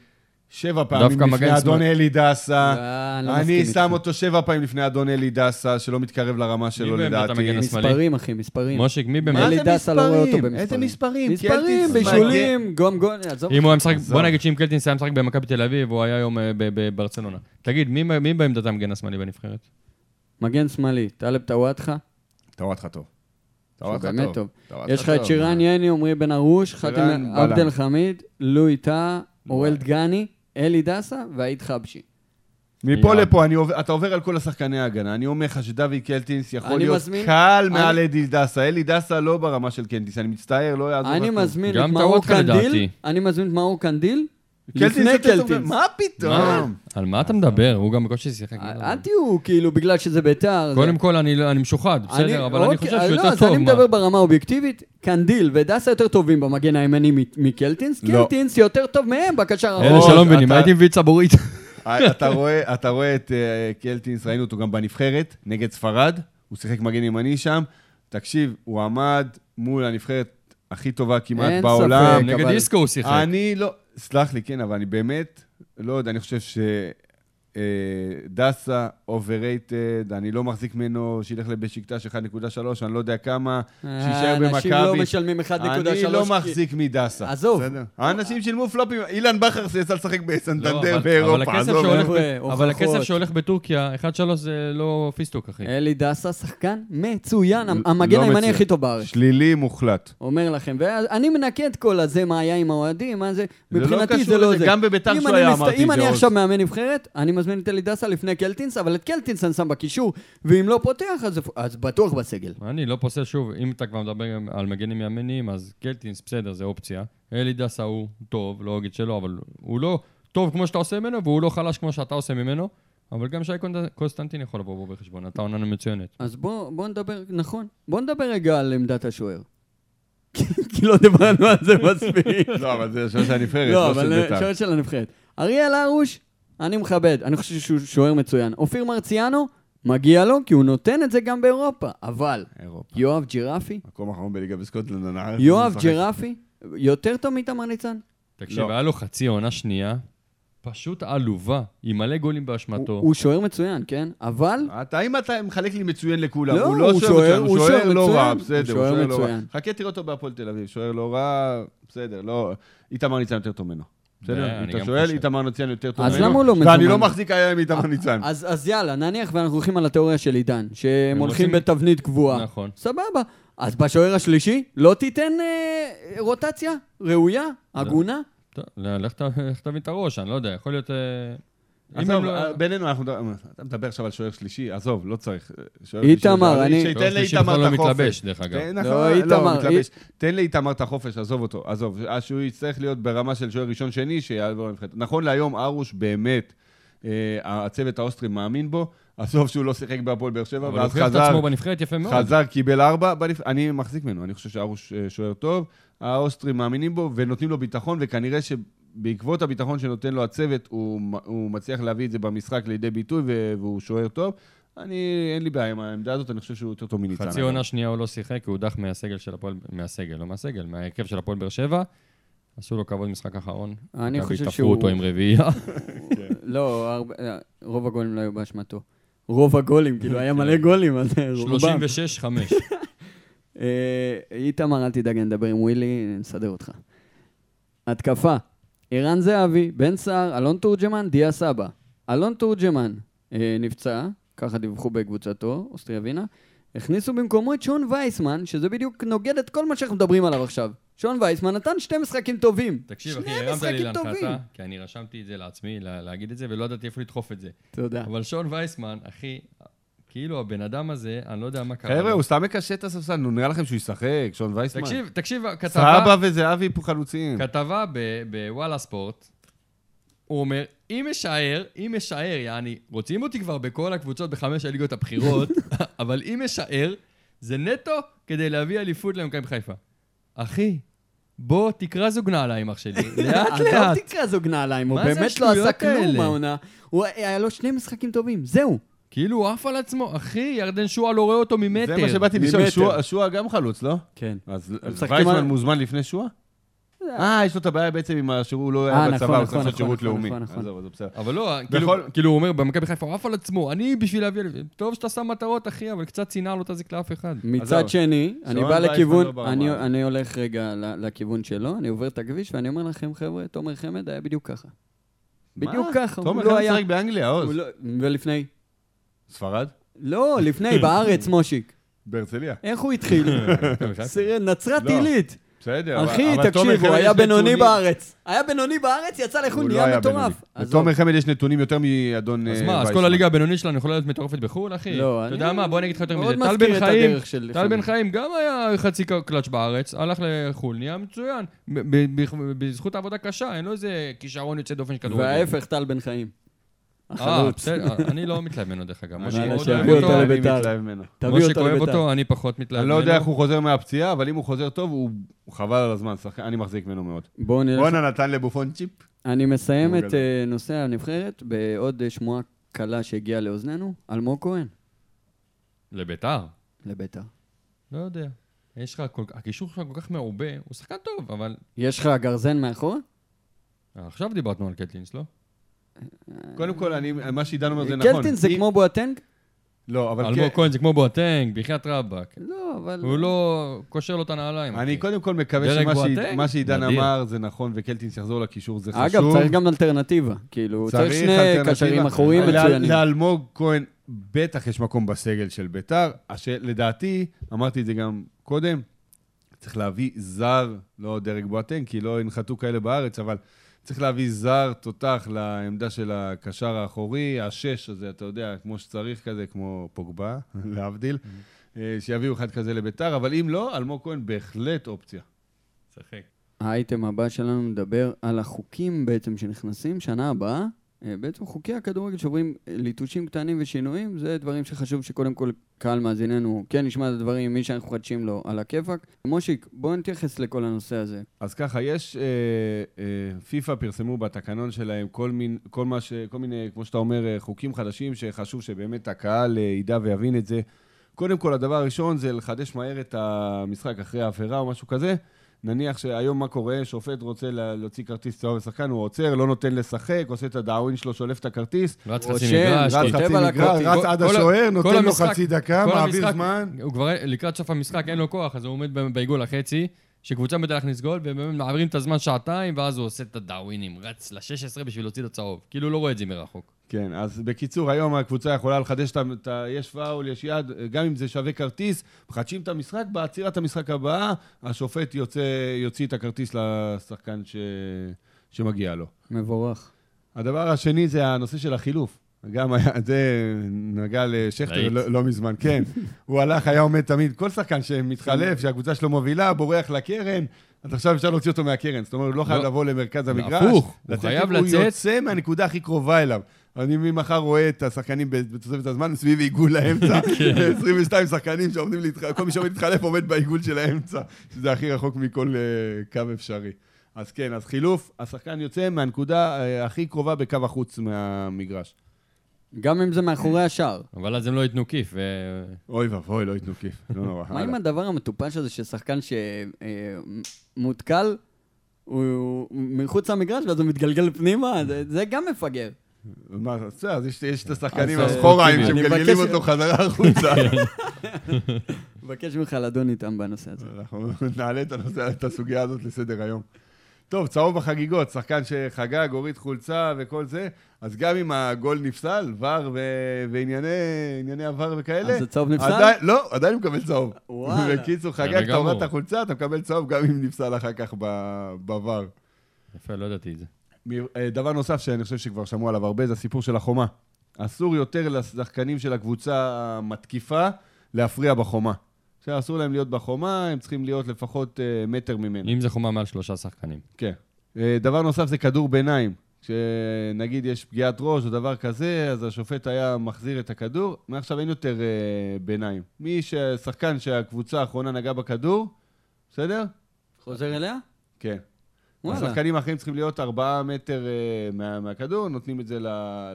שבע פעמים לפני אדון אלי דסה. אה, לא אני שם אותו שבע פעמים לפני אדון אלי דסה, שלא מתקרב לרמה שלו לדעתי. מספרים, אחי, מספרים. מושיק, מי באמת? אלי דסה לא רואה אותו במספרים. איזה מספרים? מספרים, בישולים, גום גום, עזוב. אם הוא היה משחק, בוא נגיד שאם קלטינס היה משחק במכבי תל אביב, הוא היה היום אה, בברצלונה. תגיד, מי בעמדת המגן השמאלי בנבחרת? מגן שמאלי, טלב טוואטחה. טוואטחה טוב. טוואטחה באמת טוב. יש לך את שירן יני, עמרי בן ארוש, חאתם עבד אל חמיד, לואי טאה, אוראל דגני, אלי דסה ואיאד חבשי. מפה לפה, אתה עובר על כל השחקני ההגנה. אני אומר לך שדוד קלטינס יכול להיות קל מעל אלי דסה. אלי דסה לא ברמה של קלטינס, אני מצטער, לא יעזור לך. אני מזמין את מאור קנדיל, אני מזמין את מאור קנדיל לפני קלטינס. מה פתאום? על מה אתה מדבר? הוא גם בקושי שיחק. אל תהיו, כאילו, בגלל שזה ביתר. קודם כל, אני משוחד, בסדר, אבל אני אוקיי, חושב שהוא יותר טוב. לא, אז אני מדבר ברמה אובייקטיבית. קנדיל ודסה יותר טובים במגן הימני מקלטינס. לא. קלטינס יותר טוב מהם בקשר האחרון. אלה שלא מבינים, הייתי מביא צבורית. אה, אתה רואה את אה, קלטינס, ראינו אותו גם בנבחרת, נגד ספרד. הוא שיחק מגן ימני שם. תקשיב, הוא עמד מול הנבחרת הכי טובה כמעט בעולם. אין ספק, נגד איסקו הוא שיחק. אני לא, סלח לי, כן, אבל אני באמת, לא יודע, אני חושב ש... אה, דסה, overrated, אני לא מחזיק ממנו, שילך לבשיקטש 1.3, אני לא יודע כמה, אה, שיישאר במכבי. אנשים לא משלמים 1.3. אני לא מחזיק מדסה. עזוב. האנשים שילמו פלופים, אילן בכר שיצא לשחק בסנטנדר לא, באירופה, עזוב. אבל הכסף שהולך בטורקיה, 1.3 זה לא פיסטוק, אחי. אלי דסה, שחקן מצוין, המגן לא הימני הכי טוב בארץ. שלילי מוחלט. אומר לכם, ואני מנקה את כל הזה, מה היה עם האוהדים, מה זה, מבחינתי זה לא זה. גם בביתר שהוא היה, אמרתי את זה. אם אני עכשיו מאמן נבחרת, אני מזמין את אלי דסה לפני קלטינס, אבל את קלטינס אני שם בקישור, ואם לא פותח, אז, אז בטוח בסגל. אני לא פוסל שוב, אם אתה כבר מדבר על מגנים ימניים, אז קלטינס, בסדר, זה אופציה. אלי דסה הוא טוב, לא אגיד שלא, אבל הוא לא טוב כמו שאתה עושה ממנו, והוא לא חלש כמו שאתה עושה ממנו. אבל גם שי קונסטנטין יכול לבוא בו בחשבון, אתה עונה מצוינת. אז בוא, בוא נדבר, נכון, בוא נדבר רגע על עמדת השוער. כי לא דיברנו על זה מספיק. לא, אבל זה שוער של הנבחרת, לא, לא של בית"ר. שוער של הנבחרת. אריאל הרוש, אני מכבד, אני חושב שהוא שוער מצוין. אופיר מרציאנו, מגיע לו, כי הוא נותן את זה גם באירופה. אבל, אירופה. יואב ג'ירפי... מקום אחרון בליגה בסקוטלנד, יואב ג'ירפי, יותר טוב מתמר ניצן? תקשיב, לא. היה לו חצי עונה שנייה, פשוט עלובה, עם מלא גולים באשמתו. הוא, הוא שוער מצוין, כן? אבל... אתה, אם אתה מחלק לי מצוין לכולם, לא, הוא לא הוא שוער מצוין, הוא שוער לא רע, בסדר, הוא שוער לא רע. חכה תראה אותו בהפועל תל אביב, שוער לא רע, בסדר, לא... איתמר ניצן יותר טוב ממנו. בסדר? אם אתה שואל, איתמר ניצן יותר טוב. אז למה הוא לא מזומן? ואני לא מחזיק היה עם איתמר ניצן. אז יאללה, נניח ואנחנו הולכים על התיאוריה של עידן, שהם הולכים בתבנית קבועה. נכון. סבבה. אז בשוער השלישי, לא תיתן אה, רוטציה ראויה, הגונה? לך תבין את הראש, אני לא יודע, יכול להיות... אה, עזוב, לא- בינינו אנחנו... אתה מדבר עכשיו על שוער שלישי, עזוב, לא צריך. איתמר, אני... שייתן לאיתמר את החופש. לא. לא, לא איתמר. תן לאיתמר את החופש, עזוב אותו, עזוב. אז שהוא יצטרך להיות ברמה של שוער ראשון-שני, שיעבור לנבחרת. נכון להיום, ארוש באמת, אה, הצוות האוסטרי מאמין בו. עזוב שהוא לא שיחק בהפועל באר שבע, ואז חזר... אבל הוא הוכיח את עצמו בנבחרת יפה מאוד. חזר, קיבל ארבע, אני מחזיק ממנו, אני חושב שארוש אה, שוער טוב. האוסטרים מאמינים בו ונותנים לו ביטחון, וכנראה שבעקבות הביטחון שנותן לו הצוות, הוא, הוא מצליח להביא את זה במשחק לידי ביטוי, והוא שוער טוב. אני, אין לי בעיה עם העמדה הזאת, אני חושב שהוא יותר טוב מניצן. חצי עונה שנייה הוא לא שיחק, הוא הודח מהסגל של הפועל, מהסגל, לא מהסגל, מההרכב של הפועל באר שבע. עשו לו כבוד משחק אחרון. אני חושב שהוא... אותו עם רביעייה. לא, רוב הגולים לא היו באשמתו. רוב הגולים, כאילו היה מלא גולים, אז רובם. 36-5. אה, איתמר, אל תדאג, אני אדבר עם ווילי, נסדר אותך. התקפה, ערן זהבי, בן סער, אלון תורג'מן, דיה סבא. אלון תורג'מן אה, נפצע, ככה דיווחו בקבוצתו, אוסטריה ווינה. הכניסו במקומו את שון וייסמן, שזה בדיוק נוגד את כל מה שאנחנו מדברים עליו עכשיו. שון וייסמן נתן שתי משחקים טובים. תקשיב, אחי, הרמת לי להנחתה, כי אני רשמתי את זה לעצמי, להגיד את זה, ולא ידעתי איפה לדחוף את זה. תודה. אבל שון וייסמן, אחי, כאילו הבן אדם הזה, אני לא יודע מה קרה. חבר'ה, הוא סתם מקשה את הספסל, נו, נראה לכם שהוא ישחק, שון וייסמן. תקשיב, תקשיב, כתבה... סבא וזהבי פה חלוצים. כתבה בוואלה ספורט, הוא אומר, אם משער, אם משער, יעני, רוצים אותי כבר בכל הקבוצות בחמש הליגות הבכירות, אבל אם משער, זה נטו כדי להביא אליפות למכבי חיפה. אחי, בוא תקרא זוג נעליים, אח שלי, לאט לאט. עזוב תקרא זוג נעליים, הוא באמת לא עשה כלום מהעונה. היה לו שני משחקים טובים, זהו. כאילו הוא עף על עצמו, אחי, ירדן שועה לא רואה אותו ממטר. זה מה שבאתי לשאול, שועה גם חלוץ, לא? כן. אז וייסמן מוזמן לפני שועה? אה, יש לו את הבעיה בעצם עם השירות, לא היה בצבא, הוא צריך לעשות שירות לאומי. אבל לא, כאילו הוא אומר, במכבי חיפה הוא עף על עצמו, אני בשביל להביא... טוב שאתה שם מטרות, אחי, אבל קצת שנאה לא תזיק לאף אחד. מצד שני, אני בא לכיוון, אני הולך רגע לכיוון שלו, אני עובר את הכביש, ואני אומר לכם, חבר'ה, תומר חמד היה בדיוק ככה. בדיוק ככה. תומר חמד משחק באנגליה, עוז. ולפני? ספרד? לא, לפני, בארץ, מושיק. בהרצליה. איך הוא התחיל? נצרת לא. עילית. בסדר, אחי, תקשיב, הוא היה בינוני בארץ. היה בינוני בארץ, יצא לחו"ל, לא נהיה מטורף. לתומר חמד יש נתונים יותר מאדון אז מה, אז כל הליגה הבינונית שלנו יכולה להיות מטורפת בחו"ל, אחי? לא, אני... אתה יודע מה, בוא אני אגיד לך יותר מזה. טל בן חיים, טל בן חיים גם היה חצי קלאץ' בארץ, הלך לחו"ל, נהיה מצוין. בזכות העבודה קשה, אין לו איזה כישרון יוצא דופן של כדורגל. וההפך, טל בן חיים. אה, בסדר, אני לא מתלהב ממנו דרך אגב. משה מאוד אוהב אותו, משה אוהב אותו, אני פחות מתלהב ממנו. אני לא יודע איך הוא חוזר מהפציעה, אבל אם הוא חוזר טוב, הוא חבל על הזמן, אני מחזיק ממנו מאוד. בואנה נתן לבופון צ'יפ. אני מסיים את אה, נושא הנבחרת בעוד אה, שמועה קלה שהגיעה לאוזנינו, אלמוג כהן. לביתר? לביתר. לא יודע. יש לך, הקישור שלך כל כך מעובה, הוא שחקן טוב, אבל... יש לך גרזן מאחורה? עכשיו דיברנו על קטלינס, לא? קודם כל, אני, מה שעידן אומר זה נכון. קלטינס זה כמו בואטנג? לא, אבל... אלמוג כהן זה כמו בואטנג, בחייאת רבאק. לא, אבל... הוא לא קושר לו את הנעליים. אני קודם כל מקווה שמה שעידן אמר זה נכון, וקלטינס יחזור לקישור, זה חשוב. אגב, צריך גם אלטרנטיבה. כאילו, צריך שני קשרים אחוריים מצוינים. לאלמוג כהן בטח יש מקום בסגל של ביתר. לדעתי, אמרתי את זה גם קודם, צריך להביא זר, לא דרג בואטנג, כי לא ינחתו כאלה בארץ, אבל... צריך להביא זר תותח לעמדה של הקשר האחורי, השש הזה, אתה יודע, כמו שצריך כזה, כמו פוגבה, להבדיל, mm-hmm. אה, שיביאו אחד כזה לביתר, אבל אם לא, אלמוג כהן בהחלט אופציה. שחק. האייטם הבא שלנו מדבר על החוקים בעצם שנכנסים שנה הבאה. אה, בעצם חוקי הכדורגל שעוברים אה, ליטושים קטנים ושינויים, זה דברים שחשוב שקודם כל קהל מאזיננו כן נשמע את הדברים, מי שאנחנו חדשים לו, על הכיפאק. מושיק, בוא נתייחס לכל הנושא הזה. אז ככה, יש, אה, אה, פיפ"א פרסמו בתקנון שלהם כל, מין, כל, מה ש, כל מיני, כמו שאתה אומר, אה, חוקים חדשים שחשוב שבאמת הקהל ידע ויבין את זה. קודם כל, הדבר הראשון זה לחדש מהר את המשחק אחרי העבירה או משהו כזה. נניח שהיום מה קורה, שופט רוצה להוציא כרטיס צהוב לשחקן, הוא עוצר, לא נותן לשחק, עושה את הדאווין שלו, שולף את הכרטיס. רץ חצי מגרש, רץ חצי מגרש, רץ עד השוער, נותן לו חצי דקה, מעביר זמן. הוא כבר לקראת סוף המשחק, אין לו כוח, אז הוא עומד בעיגול החצי. שקבוצה בטח להכניס גול, ובאמת מעבירים את הזמן שעתיים, ואז הוא עושה את הדאווינים, רץ ל-16 בשביל להוציא את הצהוב. כאילו לא רואה את זה מרחוק. כן, אז בקיצור, היום הקבוצה יכולה לחדש את ה... יש פאול, יש יד, גם אם זה שווה כרטיס, מחדשים את המשחק, בעצירת המשחק הבאה, השופט יוצא, יוציא את הכרטיס לשחקן ש... שמגיע לו. מבורך. הדבר השני זה הנושא של החילוף. גם היה, זה נגע לשכטר לא, לא מזמן, כן. הוא הלך, היה עומד תמיד, כל שחקן שמתחלף, שהקבוצה שלו מובילה, בורח לקרן, אז עכשיו אפשר להוציא אותו מהקרן. זאת אומרת, הוא לא חייב לא. לבוא למרכז המגרש. הפוך, הוא חייב לצאת. הוא יוצא מהנקודה הכי קרובה אליו. אני ממחר רואה את השחקנים בתוספת הזמן, סביב עיגול לאמצע, 22 כן. שחקנים שעומדים להתחלף, כל מי שעומד להתחלף עומד בעיגול של האמצע, שזה הכי רחוק מכל אה, קו אפשרי. אז כן, אז חילוף, השחקן יוצא מהנקודה אה, הכי קרובה בקו החוץ מהמגרש. גם אם זה מאחורי השער. אבל אז הם לא ייתנו כיף. אוי ואבוי, לא ייתנו כיף. לא נורא. מה עם הדבר המטופש הזה ששחקן שמותקל, הוא מחוץ למגרש ואז הוא מתגלגל פנימה? זה גם מפגר. מה, בסדר, אז יש את השחקנים הסחוריים שמגלגלים אותו חזרה החוצה. מבקש ממך לדון איתם בנושא הזה. אנחנו נעלה את הסוגיה הזאת לסדר היום. טוב, צהוב בחגיגות, שחקן שחגג, הוריד חולצה וכל זה, אז גם אם הגול נפסל, ור וענייני עבר וכאלה... אז זה צהוב נפסל? עדיין, לא, עדיין הוא מקבל צהוב. וואלה. בקיצור, חגג, אתה הורדת החולצה, אתה מקבל צהוב גם אם נפסל אחר כך בוור. יפה, לא ידעתי את זה. אה, דבר נוסף שאני חושב שכבר שמעו עליו הרבה, זה הסיפור של החומה. אסור יותר לשחקנים של הקבוצה המתקיפה להפריע בחומה. שאסור להם להיות בחומה, הם צריכים להיות לפחות uh, מטר ממנו. אם זה חומה מעל שלושה שחקנים. כן. Uh, דבר נוסף זה כדור ביניים. כשנגיד יש פגיעת ראש או דבר כזה, אז השופט היה מחזיר את הכדור. מעכשיו אין יותר uh, ביניים. מי ששחקן שהקבוצה האחרונה נגעה בכדור, בסדר? חוזר אליה? כן. וואלה. השחקנים האחרים צריכים להיות ארבעה מטר uh, מה, מהכדור, נותנים את זה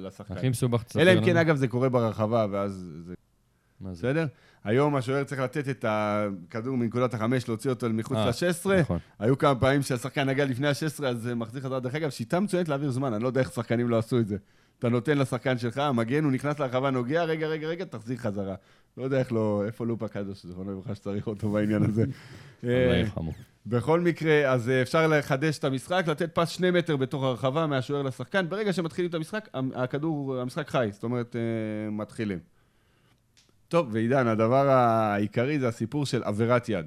לשחקן. הכי מסובך. אלא אם כן, אגב, זה קורה ברחבה, ואז זה... בסדר? היום השוער צריך לתת את הכדור מנקודת החמש, להוציא אותו מחוץ אה, ל-16. נכון. היו כמה פעמים שהשחקן נגע לפני ה-16, אז זה מחזיר חזרה. דרך אגב, שיטה מצוינת להעביר זמן, אני לא יודע איך שחקנים לא עשו את זה. אתה נותן לשחקן שלך, המגן, הוא נכנס לרחבה, נוגע, רגע, רגע, רגע, תחזיר חזרה. לא יודע איך לא, איפה לופה קדוש, זכרונו לברכה, שצריך אותו בעניין הזה. אה, בכל מקרה, אז אה, אפשר לחדש את המשחק, לתת פס שני מטר בתוך הרחבה מהשוער לשחקן. ברגע שמתחילים את המשחק, הכדור, המשחק חי, זאת אומרת, מתחילים. טוב, ועידן, הדבר העיקרי זה הסיפור של עבירת יד.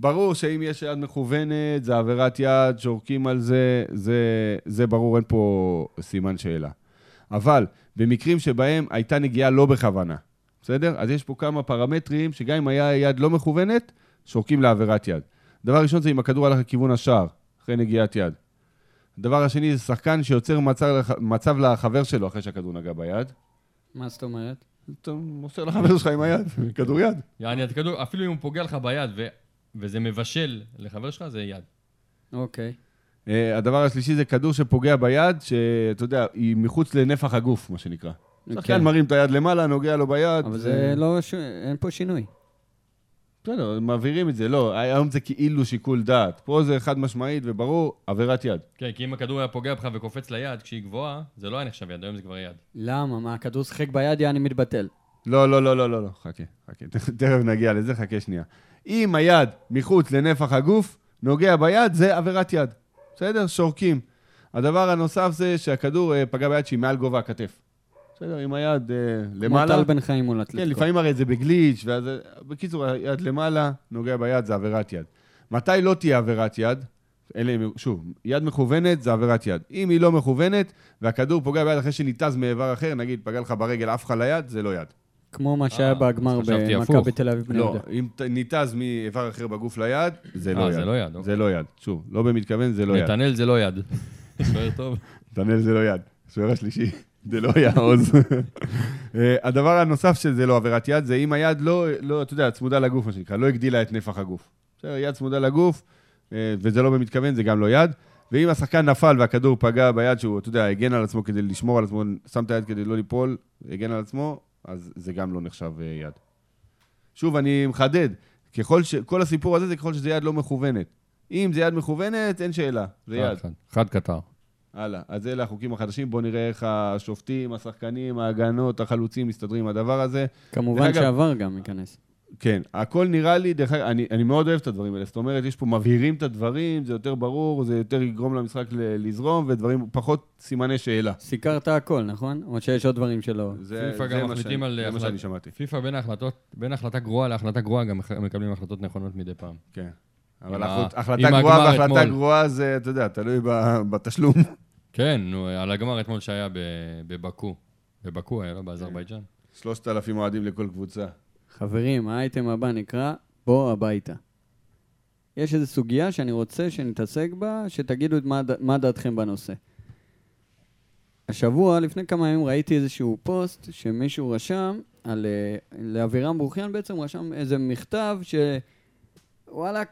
ברור שאם יש יד מכוונת, זה עבירת יד, שורקים על זה, זה, זה ברור, אין פה סימן שאלה. אבל במקרים שבהם הייתה נגיעה לא בכוונה, בסדר? אז יש פה כמה פרמטרים שגם אם היה יד לא מכוונת, שורקים לעבירת יד. דבר ראשון זה אם הכדור הלך לכיוון השער, אחרי נגיעת יד. הדבר השני זה שחקן שיוצר מצב, מצב לחבר שלו אחרי שהכדור נגע ביד. מה זאת אומרת? אתה מוסר לחבר שלך עם היד, כדור יד. יעני, הכדור, אפילו אם הוא פוגע לך ביד ו, וזה מבשל לחבר שלך, זה יד. אוקיי. Uh, הדבר השלישי זה כדור שפוגע ביד, שאתה יודע, היא מחוץ לנפח הגוף, מה שנקרא. שחקן כן. מרים את היד למעלה, נוגע לו ביד. אבל זה לא, ש... אין פה שינוי. בסדר, מעבירים את זה, לא, היום זה כאילו שיקול דעת. פה זה חד משמעית וברור, עבירת יד. כן, כי אם הכדור היה פוגע בך וקופץ ליד כשהיא גבוהה, זה לא היה נחשב יד, היום זה כבר יד. למה? מה, הכדור שיחק ביד, יעני מתבטל. לא, לא, לא, לא, לא, לא, חכה, חכה, תכף נגיע לזה, חכה שנייה. אם היד מחוץ לנפח הגוף, נוגע ביד, זה עבירת יד. בסדר? שורקים. הדבר הנוסף זה שהכדור אה, פגע ביד שהיא מעל גובה הכתף. בסדר, עם היד אה, למעלה. כמו טל בן חיים מול אטלטיקו. כן, לפעמים הרי זה בגליץ', ואז... בקיצור, היד למעלה, נוגע ביד, זה עבירת יד. מתי לא תהיה עבירת יד? אלה, שוב, יד מכוונת זה עבירת יד. אם היא לא מכוונת, והכדור פוגע ביד אחרי שניתז מאיבר אחר, נגיד, פגע לך ברגל, עף לך ליד, זה לא יד. כמו מה שהיה אה, בגמר במכבי תל אביב בני לא, יהודה. לא, אם ניתז מאיבר אחר בגוף ליד, זה לא אה, יד. זה לא יד. זה אוקיי. לא יד. שוב, לא במתכוון, זה לא יד. נתנאל זה לא יד. שוער טוב. נתנאל זה לא יד. שוער השלישי. זה לא היה עוז. אה, הדבר הנוסף שזה לא עבירת יד, זה אם היד לא, לא, אתה יודע, צמודה לגוף, מה שנקרא, לא הגדילה את נפח הגוף. בסדר, יד צמודה לגוף, אה, וזה לא במתכוון, זה גם לא יד. ואם השחקן נפל והכדור פגע ביד שהוא, אתה יודע, הגן על עצמו כדי לשמור על עצמו, שם את היד כדי לא ליפול, הגן על עצמו, אז זה גם לא נחשב אה, יד. שוב, אני מחדד, ככל ש... כל הסיפור הזה זה ככל שזה יד לא מכוונת. אם זה יד מכוונת, אין שאלה, זה יד. חד קטר. הלאה. אז אלה החוקים החדשים, בואו נראה איך השופטים, השחקנים, ההגנות, החלוצים מסתדרים עם הדבר הזה. כמובן שעבר גם ייכנס. כן, הכל נראה לי, דרך אגב, אני, אני מאוד אוהב את הדברים האלה. זאת אומרת, יש פה, מבהירים את הדברים, זה יותר ברור, זה יותר יגרום למשחק לזרום, ודברים, פחות סימני שאלה. סיקרת הכל, נכון? או שיש עוד דברים שלא. זה, פיפ"א גם מחליטים על... זה מה שאני שמעתי. פיפ"א בין ההחלטות, בין החלטה גרועה להחלטה גרועה, גם מקבלים החלטות נכונות מדי פעם. כן. אבל החלטה גרועה והחלטה גרועה זה, אתה יודע, תלוי בתשלום. כן, נו, על הגמר אתמול שהיה בבקו. בבקו היה, לא? באזרבייג'אן. שלושת אלפים אוהדים לכל קבוצה. חברים, האייטם הבא נקרא בוא הביתה. יש איזו סוגיה שאני רוצה שנתעסק בה, שתגידו מה, מה דעתכם בנושא. השבוע, לפני כמה ימים, ראיתי איזשהו פוסט שמישהו רשם על... אה, לאבירם ברוכיאן בעצם רשם איזה מכתב ש... וואלכ,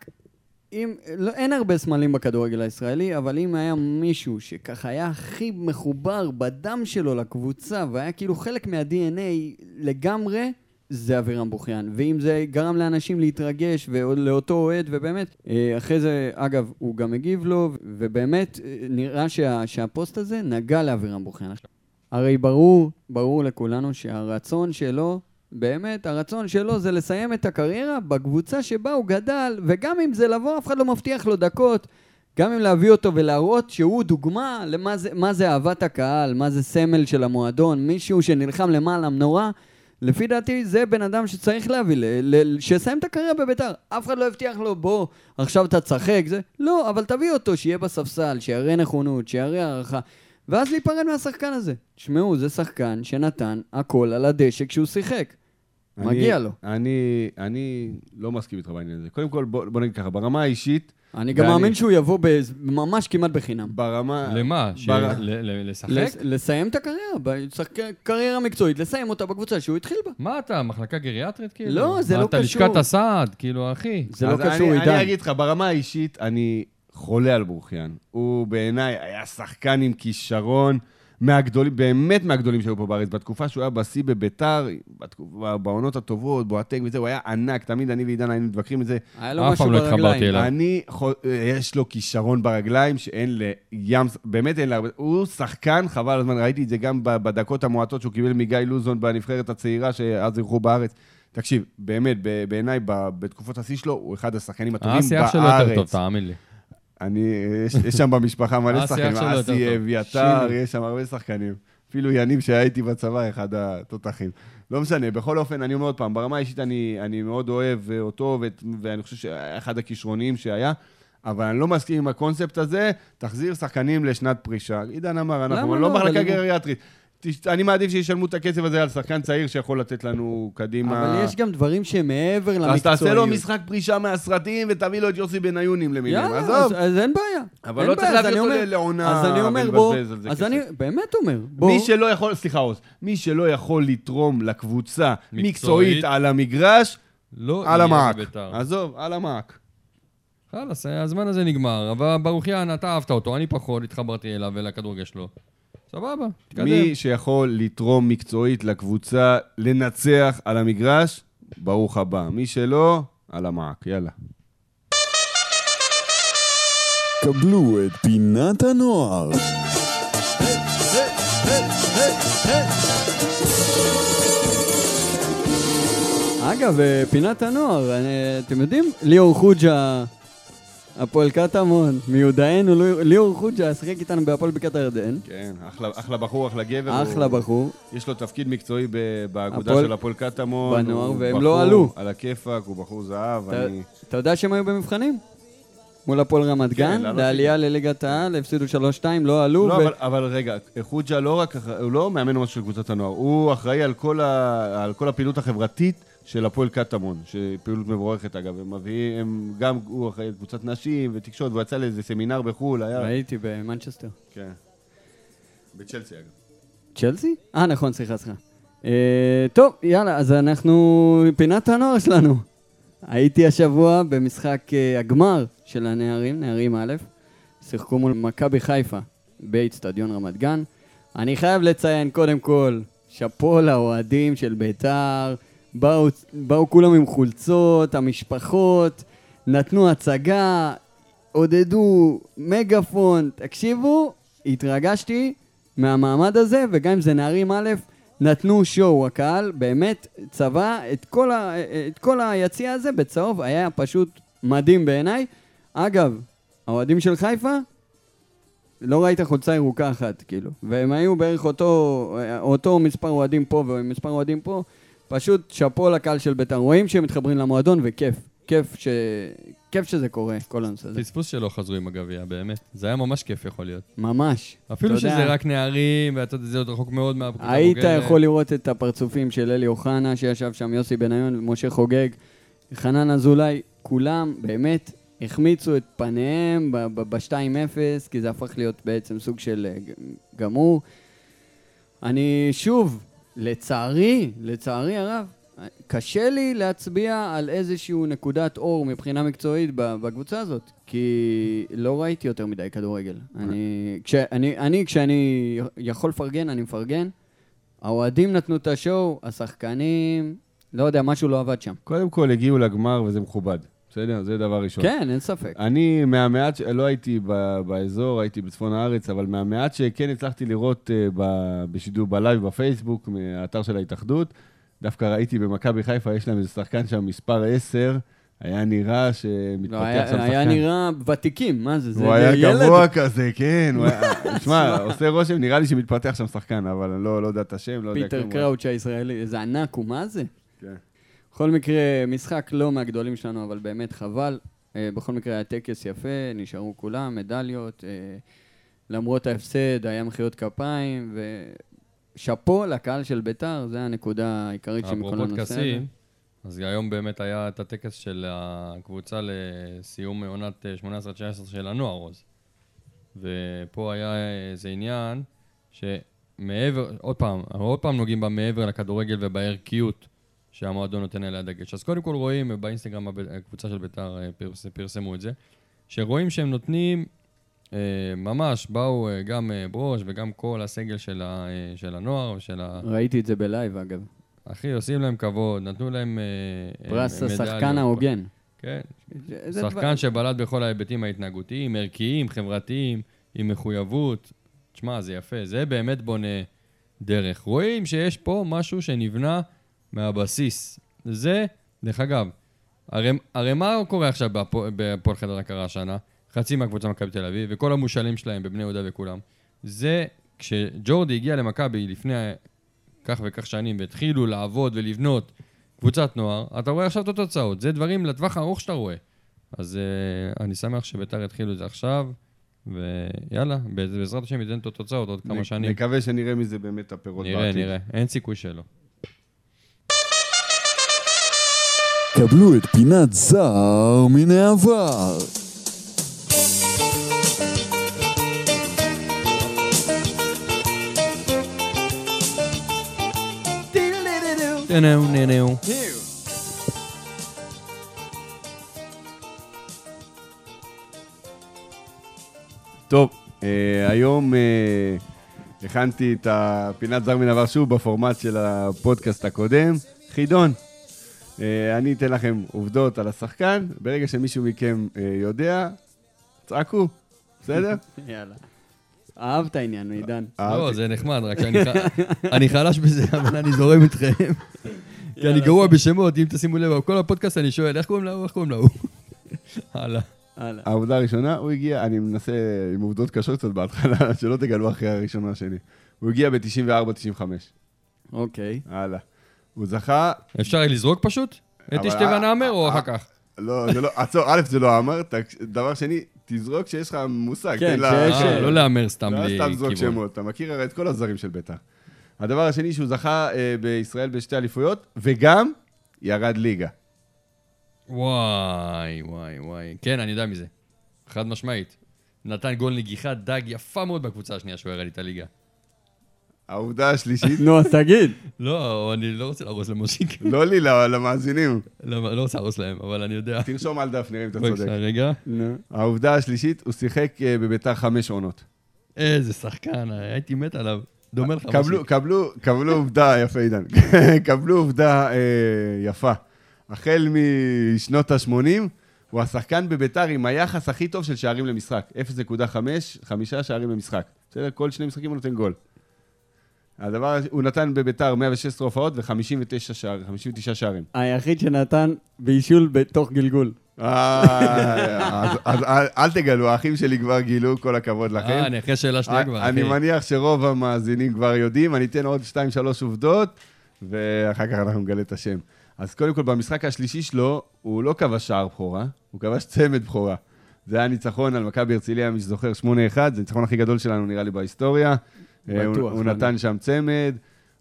אם, לא, אין הרבה סמלים בכדורגל הישראלי, אבל אם היה מישהו שככה היה הכי מחובר בדם שלו לקבוצה, והיה כאילו חלק מה-DNA לגמרי, זה אבירם בוכיאן. ואם זה גרם לאנשים להתרגש, ולאותו אוהד, ובאמת, אה, אחרי זה, אגב, הוא גם הגיב לו, ובאמת אה, נראה שה, שהפוסט הזה נגע לאבירם בוכיאן. הרי ברור, ברור לכולנו שהרצון שלו באמת, הרצון שלו זה לסיים את הקריירה בקבוצה שבה הוא גדל, וגם אם זה לבוא, אף אחד לא מבטיח לו דקות. גם אם להביא אותו ולהראות שהוא דוגמה למה זה, מה זה אהבת הקהל, מה זה סמל של המועדון, מישהו שנלחם למעלה המנורה, לפי דעתי זה בן אדם שצריך להביא, ל- ל- שיסיים את הקריירה בביתר. אף אחד לא הבטיח לו, בוא, עכשיו אתה תשחק, זה... לא, אבל תביא אותו, שיהיה בספסל, שיראה נכונות, שיראה הערכה. ואז להיפרד מהשחקן הזה. תשמעו, זה שחקן שנתן הכל על הדשא כשהוא שיחק. אני- מגיע לו. אני, אני לא מסכים איתך בעניין הזה. קודם כל, בוא, בוא נגיד ככה, ברמה האישית, אני גם ואני- מאמין שהוא יבוא בז- ממש כמעט בחינם. ברמה... למה? ש- בר- ל- ל- לשחק? לס- לסיים את הקריירה, בשחק- קריירה מקצועית, לסיים אותה בקבוצה שהוא התחיל בה. מה אתה, מחלקה גריאטרית כאילו? לא, זה מה, לא אתה קשור. לשכת הסעד, כאילו, אחי. זה לא קשור, אני, עידן. אני אגיד לך, ברמה האישית, אני חולה על בורחיאן. הוא בעיניי היה שחקן עם כישרון מהגדולים, באמת מהגדולים שהיו פה בארץ. בתקופה שהוא היה בשיא בביתר, בעונות הטובות, בועטק וזה, הוא היה ענק. תמיד אני ועידן היינו מתווכחים את זה. היה לו משהו לא ברגליים. אני, יש לו כישרון ברגליים שאין לים, באמת אין להרבה, הוא שחקן, חבל הזמן, ראיתי את זה גם בדקות המועטות שהוא קיבל מגיא לוזון בנבחרת הצעירה, שאז אירחו בארץ. תקשיב, באמת, בעיניי, בתקופות השיא שלו, הוא אחד השחקנים הטובים בארץ. האסי אח שלו יותר טוב, תאמין לי. אני, יש, יש שם במשפחה מלא האסי שחקנים, אסי. אביתר. יש שם הרבה שחקנים. אפילו יניב שהיה איתי בצבא, אחד התותחים. לא משנה, בכל אופן, אני אומר עוד פעם, ברמה האישית אני, אני מאוד אוהב אותו, ואת, ואני חושב שאחד הכישרוניים שהיה, אבל אני לא מסכים עם הקונספט הזה, תחזיר שחקנים לשנת פרישה. עידן אמר, אנחנו לא לא? מחלקה גריאטרית. אני מעדיף שישלמו את הכסף הזה על שחקן צעיר שיכול לתת לנו קדימה. אבל יש גם דברים שהם מעבר למקצועיות. אז תעשה לו משחק פרישה מהסרטים ותביא לו את יוסי בניונים למיניהם. יאללה, עזוב. אז, אז אין בעיה. אבל אין לא צריך להביא אותו לעונה אז אני אומר, בוא, ולבזבז על זה אז כסף. אני באמת אומר, בוא, מי שלא יכול, סליחה עוז, מי שלא יכול לתרום לקבוצה מקצועית. מקצועית על המגרש, לא על המעק. עזוב, על המעק. חלאס, הזמן הזה נגמר, אבל ברוכיאן, אתה אהבת אותו, אני פחות, התחברתי אליו ולכדורגל שלו. סבבה, תתקדם. מי שיכול לתרום מקצועית לקבוצה, לנצח על המגרש, ברוך הבא. מי שלא, על המעק. יאללה. קבלו את פינת הנוער. אגב, אה, פינת הנוער, אני- אתם יודעים, ליאור חוג'ה, הפועל קטמון, מיודענו, ליאור- חוג'ה, שיחק איתנו בהפועל בקעת הירדן. כן, אחלה, אחלה בחור, אחלה גבר. אחלה הוא- בחור. יש לו תפקיד מקצועי ב- באגודה הפועל- של הפועל קטמון. בנוער, והם בחור לא עלו. על הכיפאק, הוא בחור זהב. אתה- אני... אתה יודע שהם היו במבחנים? מול הפועל רמת כן, גן, לעלות לעלייה לליגת העל, הפסידו 3-2, לא עלו. לא, ו- אבל, אבל רגע, חוג'ה לא רק, הוא לא מאמן ממש של קבוצת הנוער, הוא אחראי על כל, ה, על כל הפעילות החברתית של הפועל קטמון, שפעילות מבורכת אגב, הם מביאים, הם גם, הוא אחראי קבוצת נשים ותקשורת, והוא יצא לאיזה סמינר בחו"ל, היה... ראיתי במנצ'סטר. כן. בצ'לסי אגב. צ'לסי? אה, נכון, סליחה, סליחה. אה, טוב, יאללה, אז אנחנו, פינת הנוער שלנו. הייתי השבוע במשחק אה, הגמר של הנערים, נערים א', שיחקו מול מכבי חיפה באיצטדיון רמת גן. אני חייב לציין, קודם כל, שאפו לאוהדים של ביתר, באו, באו כולם עם חולצות, המשפחות, נתנו הצגה, עודדו, מגפון, תקשיבו, התרגשתי מהמעמד הזה, וגם אם זה נערים א', נתנו שואו, הקהל באמת צבע את כל, ה, את כל היציע הזה בצהוב, היה פשוט מדהים בעיניי. אגב, האוהדים של חיפה, לא ראית חולצה ירוקה אחת, כאילו. והם היו בערך אותו, אותו מספר אוהדים פה ומספר אוהדים פה, פשוט שאפו לקהל של בית"ר. רואים שהם מתחברים למועדון וכיף. כיף, ש... כיף שזה קורה, כל הנושא הזה. פספוס שלא חזרו עם הגביע, באמת. זה היה ממש כיף יכול להיות. ממש. אפילו אתה יודע, שזה רק נערים, ואתה יודע, זה עוד רחוק מאוד מהקבוצה היית הבוגרת. יכול לראות את הפרצופים של אלי אוחנה, שישב שם יוסי בניון ומשה חוגג, חנן אזולאי, כולם באמת החמיצו את פניהם ב-2-0, כי זה הפך להיות בעצם סוג של אה, גמור. אני שוב, לצערי, לצערי הרב, קשה לי להצביע על איזושהי נקודת אור מבחינה מקצועית בקבוצה הזאת, כי לא ראיתי יותר מדי כדורגל. אני, כשאני, אני, כשאני יכול לפרגן, אני מפרגן. האוהדים נתנו את השואו, השחקנים, לא יודע, משהו לא עבד שם. קודם כל הגיעו לגמר וזה מכובד, בסדר? זה דבר ראשון. כן, אין ספק. אני מהמעט, לא הייתי ב- באזור, הייתי בצפון הארץ, אבל מהמעט שכן הצלחתי לראות אה, ב- בשידור בלייב בפייסבוק, מהאתר של ההתאחדות, דווקא ראיתי במכבי חיפה, יש להם איזה שחקן שם, מספר 10, היה נראה שמתפתח לא, שם היה, שחקן. היה נראה ותיקים, מה זה? זה הוא היה ילד. גבוה כזה, כן. הוא היה- תשמע, עושה רושם, נראה לי שמתפתח שם שחקן, אבל אני לא לא יודע את השם, לא יודע פיטר כלום. קראוץ' הישראלי, איזה ענק הוא, מה זה? כן. בכל מקרה, משחק לא מהגדולים שלנו, אבל באמת חבל. אה, בכל מקרה היה טקס יפה, נשארו כולם, מדליות. אה, למרות ההפסד, היה מחיאות כפיים, ושאפו לקהל של ביתר, זה הנקודה העיקרית שמכל הנושא הזה. אז היום באמת היה את הטקס של הקבוצה לסיום עונת 18-19 של הנוער עוז. ופה היה איזה עניין שמעבר, עוד פעם, אנחנו עוד פעם נוגעים במעבר לכדורגל ובערכיות שהמועדון נותן עליה דגש. אז קודם כל רואים באינסטגרם הקבוצה של ביתר אה, פרס, פרסמו את זה, שרואים שהם נותנים, אה, ממש באו אה, גם אה, ברוש וגם כל הסגל של, ה, אה, של הנוער ושל ה... ראיתי את זה בלייב, אגב. אחי, עושים להם כבוד, נתנו להם אה, פרס אה, השחקן. ההוגן. כן, שחקן דבר- שבלט בכל ההיבטים ההתנהגותיים, ערכיים, חברתיים, עם מחויבות. תשמע, זה יפה, זה באמת בונה דרך. רואים שיש פה משהו שנבנה מהבסיס. זה, דרך אגב, הרי, הרי מה קורה עכשיו בהפו- בהפועל חדר הכרה השנה? חצי מהקבוצה מכבי תל אביב, וכל המושאלים שלהם בבני יהודה וכולם. זה, כשג'ורדי הגיע למכבי לפני כך וכך שנים, והתחילו לעבוד ולבנות קבוצת נוער, אתה רואה עכשיו את התוצאות. זה דברים לטווח הארוך שאתה רואה. אז uh, אני שמח שביתר התחילו את זה עכשיו, ויאללה, בעזרת השם ייתן את התוצאות עוד כמה שנים. נקווה שנראה מזה באמת הפירות נראה, בעתיד. נראה. אין סיכוי שלא. קבלו את פינת זר מן העבר. טוב, אה, היום אה, הכנתי את הפינת זר מן עבר שוב בפורמט של הפודקאסט הקודם. חידון, אני אתן לכם עובדות על השחקן, ברגע שמישהו מכם אה, יודע, צעקו, בסדר? יאללה. אהבת העניין, עידן. לא, אהבתי. זה נחמד, רק שאני אני חלש בזה, אבל אני זורם איתכם. כי אני גרוע בשמות, אם תשימו לב, כל הפודקאסט אני שואל, איך קוראים להוא, איך קוראים להוא? הלאה. הלאה. העובדה הראשונה, הוא הגיע, אני מנסה עם עובדות קשות קצת בהתחלה, שלא תגלו אחרי הראשונה שלי. הוא הגיע ב-94-95, אוקיי. הלאה. הוא זכה, אפשר לזרוק פשוט? את אבל- אשתי ונאמר או אה, אחר כך? לא, זה לא, עצור, א', זה לא אמר, דבר שני, תזרוק כשיש לך מושג. כן, שיש- אה, לא להמר סתם לא בלי סתם זרוק כיוון. שמות, אתה מכיר הרי את כל הזרים של בית"ר. הדבר השני, שהוא זכה אה, בישראל בשתי אליפויות, וגם ירד ליגה. וואי, וואי, וואי. כן, אני יודע מזה. חד משמעית. נתן גול נגיחת דג יפה מאוד בקבוצה השנייה שהוא ירד את הליגה. העובדה השלישית, נו, אז תגיד. לא, אני לא רוצה להרוס למושיק. לא לי, ל- למאזינים. לא לא רוצה להרוס להם, אבל אני יודע. תרשום על דף, נראה אם אתה צודק. בבקשה, רגע. העובדה השלישית, הוא שיחק אה, בביתר חמש עונות. איזה שחקן, הייתי מת עליו. דומה לך קבלו, מושיק. קבלו, קבלו עובדה, יפה עידן, קבלו עובדה אה, יפה. החל משנות ה-80, הוא השחקן בביתר עם היחס הכי טוב של שערים למשחק. 0.5, חמישה שערים למשחק. בסדר? כל שני משחקים הוא נותן גול. הדבר, הזה- הוא נתן בביתר 116 הופעות ו-59 שער, 59 שערים. היחיד שנתן בישול בתוך גלגול. אה, אז, אל, תגלו, האחים שלי כבר גילו, כל הכבוד לכם. אה, אני אחרי שאלה שנייה כבר, אני. מניח שרוב המאזינים כבר יודעים, אני אתן עוד 2-3 עובדות, ואחר כך אנחנו נגלה את השם. אז קודם כל, במשחק השלישי שלו, הוא לא כבש שער בכורה, הוא כבש צמד בכורה. זה היה ניצחון על מכבי הרצליה, מי שזוכר, 8-1, זה הניצחון הכי גדול שלנו, נראה לי, בהיסטוריה. אה, הוא, בטוח, הוא לא נתן שם צמד.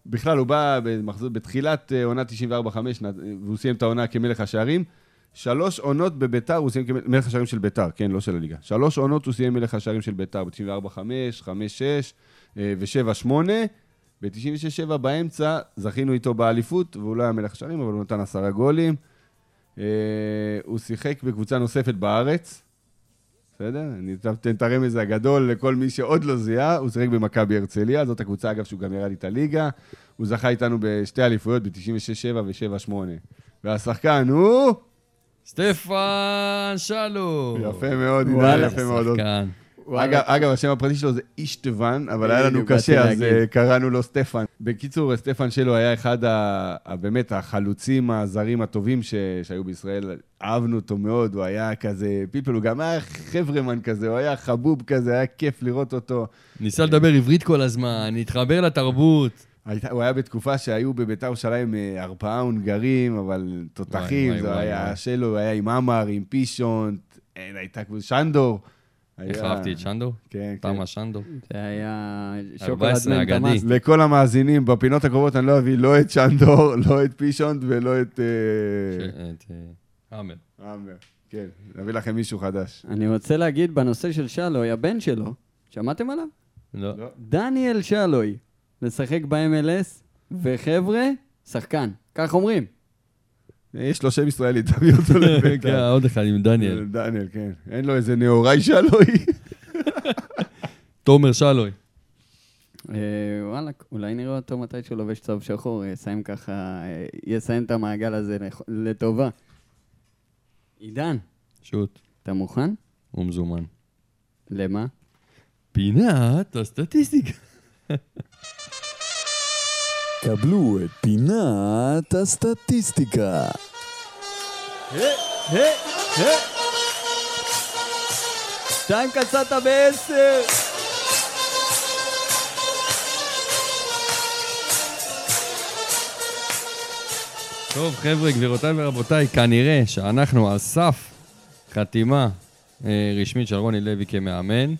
בכלל, הוא בא במחזור, בתחילת אה, עונה 94-5, והוא סיים את העונה כמלך השערים. שלוש עונות בביתר הוא סיים כמלך השערים של ביתר, כן, לא של הליגה. שלוש עונות הוא סיים מלך השערים של ביתר, ב-94-5, 5-6 ו-7-8. ב-96-7 באמצע זכינו איתו באליפות, והוא לא היה מלך השערים, אבל הוא נתן עשרה גולים. אה, הוא שיחק בקבוצה נוספת בארץ, בסדר? אני אתן את הרמז הגדול לכל מי שעוד לא זיהה, הוא שיחק במכבי הרצליה, זאת הקבוצה, אגב, שהוא גם ירד איתה ליגה. הוא זכה איתנו בשתי אליפויות, ב-96-7 ו-7-8. והשחקן הוא... סטפן שלום. יפה מאוד, עידן, יפה מאוד. שחקן. אגב, אגב, השם הפרטי שלו זה אישטוון, אבל היה לנו קשה, אז. אה, קראנו לו סטפן. בקיצור, סטפן שלו היה אחד באמת החלוצים הזרים הטובים. שהיו בישראל. אהבנו אותו מאוד, הוא היה כזה פלפל, הוא גם היה חברמן כזה, הוא היה חבוב כזה, היה כיף לראות אותו. ניסה לדבר עברית כל הזמן, להתחבר לתרבות. הייתה, הוא היה בתקופה שהיו בביתר ירושלים אה, ארבעה הונגרים, אבל תותחים, זה היה. שלו, הוא היה עם עמר, עם פישון, אין, הייתה כמו שנדור. איך אהבתי את שנדו? כן, כן. תמה שנדו. זה היה 14 שוקולד. מנטמאס. לכל המאזינים, בפינות הקרובות אני לא אביא לא את שנדור, לא את פישונט ולא את... אה, את אה, עמר. עמר. כן, נביא לכם מישהו חדש. אני רוצה להגיד בנושא של שלוי, הבן שלו, שמעתם עליו? לא. לא. דניאל שלוי, לשחק ב-MLS, וחבר'ה, שחקן. כך אומרים. יש לו שם ישראלי, תביא אותו כן, לביתר. עוד אחד עם דניאל. דניאל, כן. אין לו איזה נאורי שלוי. תומר שלוי. אה, וואלה, אולי נראה אותו מתי שהוא לובש צהוב שחור, יסיים ככה, אה, יסיים את המעגל הזה לטובה. עידן, שוט. אתה מוכן? הוא מזומן. למה? פינת הסטטיסטיקה. קבלו את פינת הסטטיסטיקה. שתיים קצת בעשר! טוב, חבר'ה, גבירותיי ורבותיי, כנראה שאנחנו על סף חתימה אה, רשמית של רוני לוי כמאמן,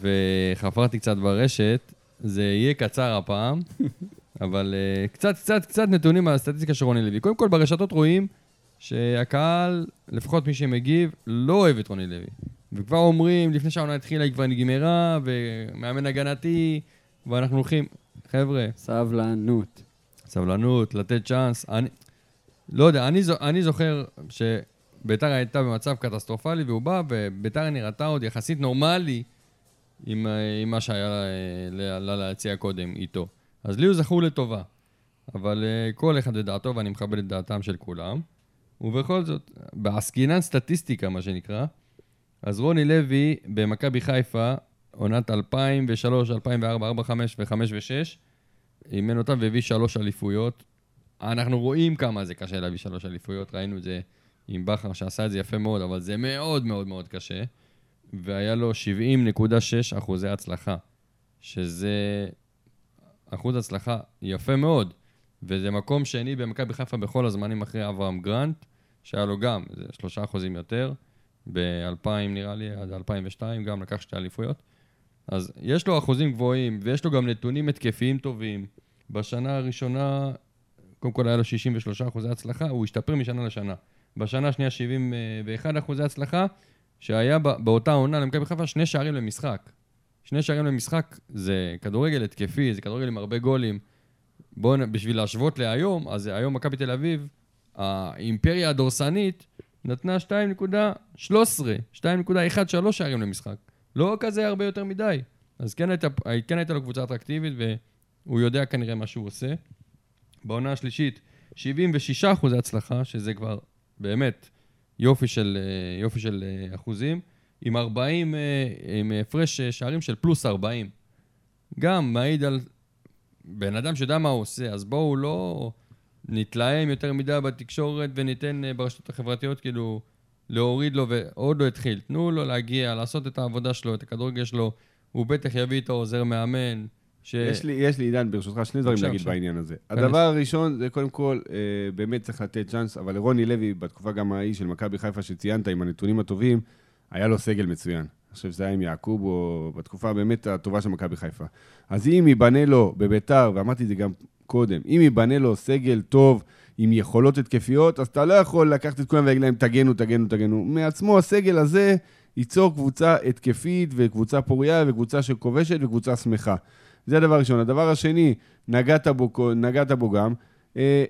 וחפרתי קצת ברשת, זה יהיה קצר הפעם, אבל אה, קצת, קצת, קצת נתונים על הסטטיסטיקה של רוני לוי. קודם כל, ברשתות רואים שהקהל, לפחות מי שמגיב, לא אוהב את רוני לוי. וכבר אומרים, לפני שהעונה התחילה היא כבר נגמרה, ומאמן הגנתי, ואנחנו הולכים... חבר'ה, סבלנות. סבלנות, לתת צ'אנס. אני לא יודע, אני, זו, אני זוכר שביתר הייתה במצב קטסטרופלי, והוא בא, וביתר נראתה עוד יחסית נורמלי עם, אה, עם מה שהיה לה, לה, לה להציע קודם איתו. אז לי הוא זכור לטובה. אבל אה, כל אחד לדעתו, ואני מכבד את דעתם של כולם. ובכל זאת, בעסקינן סטטיסטיקה, מה שנקרא, אז רוני לוי במכבי חיפה, עונת 2003, 2004, 4, 5 ו-5 ו-6, אימן אותם והביא שלוש אליפויות. אנחנו רואים כמה זה קשה להביא שלוש אליפויות, ראינו את זה עם בכר שעשה את זה יפה מאוד, אבל זה מאוד מאוד מאוד קשה. והיה לו 70.6 אחוזי הצלחה, שזה אחוז הצלחה יפה מאוד, וזה מקום שני במכבי חיפה בכל הזמנים אחרי אברהם גרנט, שהיה לו גם, שלושה אחוזים יותר, ב-2000 נראה לי, עד 2002, גם לקח שתי אליפויות. אז יש לו אחוזים גבוהים, ויש לו גם נתונים התקפיים טובים. בשנה הראשונה, קודם כל היה לו 63 אחוזי הצלחה, הוא השתפר משנה לשנה. בשנה השנייה 71 אחוזי הצלחה, שהיה בא- באותה עונה למכבי חיפה שני שערים למשחק. שני שערים למשחק זה כדורגל התקפי, זה כדורגל עם הרבה גולים. בואו, בשביל להשוות להיום, אז היום מכבי תל אביב, האימפריה הדורסנית, נתנה 2.13, 2.13 שערים למשחק. לא כזה הרבה יותר מדי. אז כן הייתה, כן הייתה לו קבוצה אטרקטיבית, והוא יודע כנראה מה שהוא עושה. בעונה השלישית, 76 אחוזי הצלחה, שזה כבר באמת יופי של, אה, יופי של אה, אחוזים, עם 40, אה, עם הפרש אה, שערים של פלוס 40. גם מעיד על בן אדם שיודע מה הוא עושה, אז בואו לא נתלהם יותר מדי בתקשורת וניתן אה, ברשתות החברתיות כאילו להוריד לו, ועוד לא התחיל. תנו לו להגיע, לעשות את העבודה שלו, את הכדורגל שלו. הוא בטח יביא איתו עוזר מאמן. ש... יש לי, יש לי, עידן, ברשותך, שני דברים להגיד עכשיו. בעניין הזה. כנס. הדבר הראשון, זה קודם כל, אה, באמת צריך לתת צ'אנס, אבל לרוני לוי, בתקופה גם ההיא של מכבי חיפה שציינת, עם הנתונים הטובים, היה לו סגל מצוין. אני חושב שזה היה עם יעקוב, או בתקופה באמת הטובה של מכבי חיפה. אז אם ייבנה לו בביתר, ואמרתי את זה גם קודם, אם ייבנה לו סגל טוב, עם יכולות התקפיות, אז אתה לא יכול לקחת את כולם ולהגיד להם, תגנו, תגנו, תגנו. מעצמו הסגל הזה ייצור קבוצה התקפית, וקבוצה פוריה, וקבוצה שכובשת, וקבוצה שמחה. זה הדבר הראשון. הדבר השני, נגעת בו, נגעת בו גם, אה,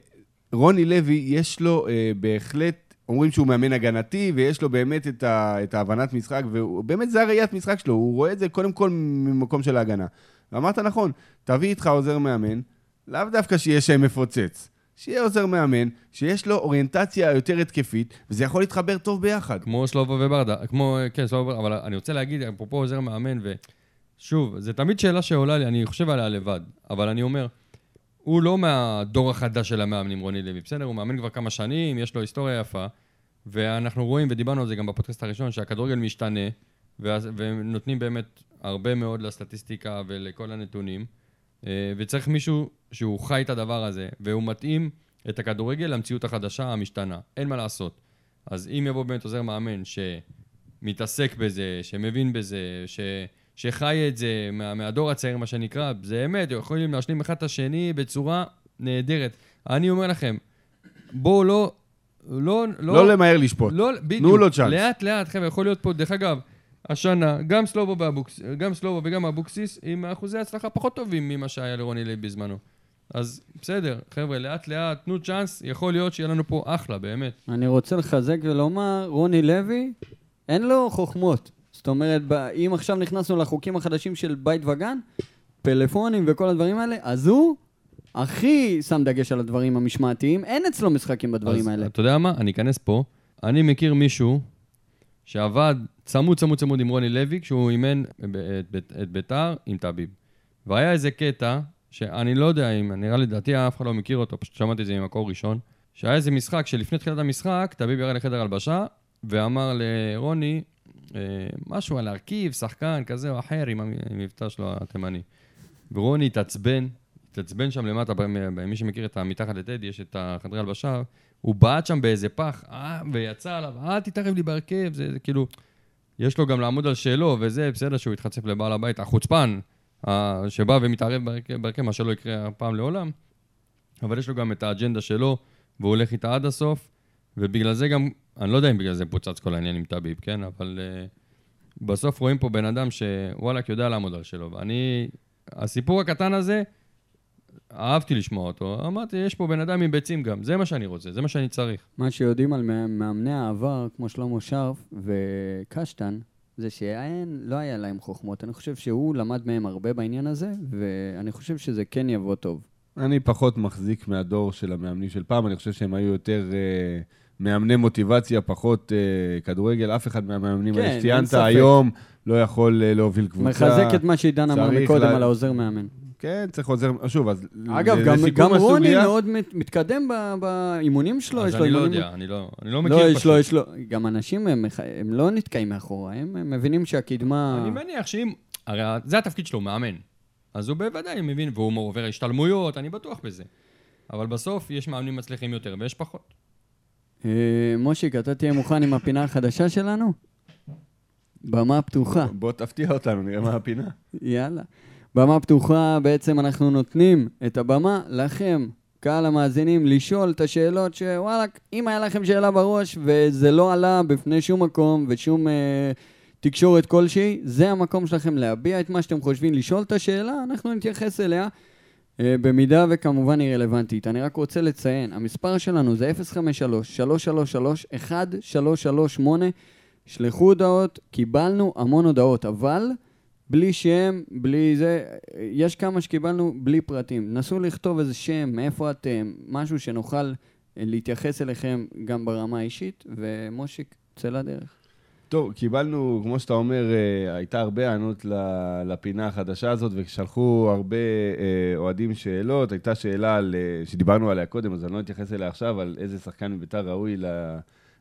רוני לוי, יש לו אה, בהחלט, אומרים שהוא מאמן הגנתי, ויש לו באמת את, ה, את ההבנת משחק, ובאמת זה הראיית משחק שלו, הוא רואה את זה קודם כל ממקום של ההגנה. ואמרת נכון, תביא איתך עוזר מאמן, לאו דווקא שיהיה שם מפוצץ. שיהיה עוזר מאמן, שיש לו אוריינטציה יותר התקפית, וזה יכול להתחבר טוב ביחד. כמו שלובו וברדה, כמו, כן, שלובו וברדה, אבל אני רוצה להגיד, אפרופו עוזר מאמן, ושוב, זו תמיד שאלה שעולה לי, אני חושב עליה לבד, אבל אני אומר, הוא לא מהדור החדש של המאמנים, רוני לוי, בסדר? הוא מאמן כבר כמה שנים, יש לו היסטוריה יפה, ואנחנו רואים, ודיברנו על זה גם בפודקאסט הראשון, שהכדורגל משתנה, ונותנים באמת הרבה מאוד לסטטיסטיקה ולכל הנתונים, אה, וצריך מישהו שהוא חי את הדבר הזה, והוא מתאים את הכדורגל למציאות החדשה המשתנה. אין מה לעשות. אז אם יבוא באמת עוזר מאמן שמתעסק בזה, שמבין בזה, ש... שחי את זה מה, מהדור הצעיר, מה שנקרא, זה אמת, יכולים להשלים אחד את השני בצורה נהדרת. אני אומר לכם, בואו לא... לא, לא, לא למהר לשפוט. לא, בדיוק. תנו לו צ'אנס. לאט לאט, חבר'ה, יכול להיות פה, דרך אגב, השנה, גם סלובו, באבוקס, גם סלובו וגם אבוקסיס, עם אחוזי הצלחה פחות טובים ממה שהיה לרוני לוי בזמנו. אז בסדר, חבר'ה, לאט לאט, תנו צ'אנס, יכול להיות שיהיה לנו פה אחלה, באמת. אני רוצה לחזק ולומר, רוני לוי, אין לו חוכמות. זאת אומרת, אם עכשיו נכנסנו לחוקים החדשים של בית וגן, פלאפונים וכל הדברים האלה, אז הוא הכי שם דגש על הדברים המשמעתיים, אין אצלו משחקים בדברים אז האלה. אתה יודע מה? אני אכנס פה. אני מכיר מישהו שעבד צמוד צמוד צמוד עם רוני לוי כשהוא אימן את, את, את ביתר עם טביב. והיה איזה קטע, שאני לא יודע אם, נראה לי לדעתי אף אחד לא מכיר אותו, פשוט שמעתי את זה ממקור ראשון, שהיה איזה משחק שלפני תחילת המשחק, טביב ירד לחדר הלבשה ואמר לרוני, משהו על להרכיב, שחקן כזה או אחר עם המבטא שלו התימני. ורוני התעצבן, התעצבן שם למטה, מי שמכיר את המתחת לטדי, יש את החדרי הלבשה, הוא בעט שם באיזה פח, אה, ויצא עליו, אל תתערב לי בהרכב, זה, זה כאילו, יש לו גם לעמוד על שאלו, וזה בסדר שהוא יתחצף לבעל הבית, החוצפן, שבא ומתערב בהרכב, מה שלא יקרה הפעם לעולם, אבל יש לו גם את האג'נדה שלו, והוא הולך איתה עד הסוף, ובגלל זה גם, אני לא יודע אם בגלל זה פוצץ כל העניין עם טביב, כן? אבל uh, בסוף רואים פה בן אדם שוואלכ יודע לעמוד על שלו. ואני, הסיפור הקטן הזה, אהבתי לשמוע אותו. אמרתי, יש פה בן אדם עם ביצים גם, זה מה שאני רוצה, זה מה שאני צריך. מה שיודעים על מאמני העבר, כמו שלמה שרף וקשטן, זה שלא היה להם חוכמות. אני חושב שהוא למד מהם הרבה בעניין הזה, ואני חושב שזה כן יבוא טוב. אני פחות מחזיק מהדור של המאמנים של פעם, אני חושב שהם היו יותר אה, מאמני מוטיבציה, פחות אה, כדורגל. אף אחד מהמאמנים כן, האלה שציינת היום לא יכול אה, להוביל קבוצה. מחזק את מה שעידן אמר מקודם לה... על העוזר מאמן. כן, צריך עוזר, שוב, אז אגב, גם, גם רוני מאוד מתקדם באימונים שלו, יש לו אימונים... אז אני לא יודע, אני לא, אני לא מכיר לא, יש לו, יש לו, גם אנשים, הם, הם לא נתקעים מאחורה, הם, הם מבינים שהקדמה... אני מניח שאם, הרי זה התפקיד שלו, מאמן. אז הוא בוודאי מבין, והוא עובר השתלמויות, אני בטוח בזה. אבל בסוף יש מאמנים מצליחים יותר ויש פחות. אה, מושיק, אתה תהיה מוכן עם הפינה החדשה שלנו? במה פתוחה. בוא תפתיע אותנו, נראה מה הפינה. יאללה. במה פתוחה, בעצם אנחנו נותנים את הבמה לכם, קהל המאזינים, לשאול את השאלות שוואלה, אם היה לכם שאלה בראש וזה לא עלה בפני שום מקום ושום אה, תקשורת כלשהי, זה המקום שלכם להביע את מה שאתם חושבים, לשאול את השאלה, אנחנו נתייחס אליה. אה, במידה וכמובן היא רלוונטית. אני רק רוצה לציין, המספר שלנו זה 053-333-1338. שלחו הודעות, קיבלנו המון הודעות, אבל בלי שם, בלי זה, יש כמה שקיבלנו בלי פרטים. נסו לכתוב איזה שם, מאיפה אתם, משהו שנוכל להתייחס אליכם גם ברמה האישית, ומושיק, צא לדרך. טוב, קיבלנו, כמו שאתה אומר, אה, הייתה הרבה הענות לפינה החדשה הזאת, ושלחו הרבה אה, אוהדים שאלות. הייתה שאלה על, אה, שדיברנו עליה קודם, אז אני לא אתייחס אליה עכשיו, על איזה שחקן מביתר ראוי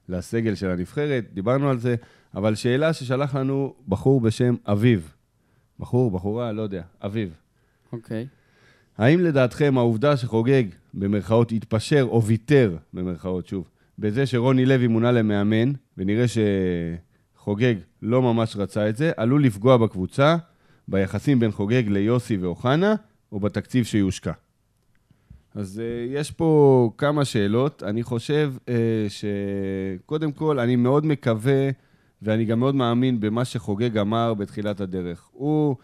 לסגל של הנבחרת. דיברנו על זה, אבל שאלה ששלח לנו בחור בשם אביב. בחור, בחורה, לא יודע, אביב. אוקיי. Okay. האם לדעתכם העובדה שחוגג, במרכאות, התפשר או ויתר, במרכאות, שוב, בזה שרוני לוי מונה למאמן, ונראה שחוגג לא ממש רצה את זה, עלול לפגוע בקבוצה, ביחסים בין חוגג ליוסי ואוחנה, או בתקציב שיושקע. אז uh, יש פה כמה שאלות. אני חושב uh, שקודם כל, אני מאוד מקווה ואני גם מאוד מאמין במה שחוגג אמר בתחילת הדרך. הוא,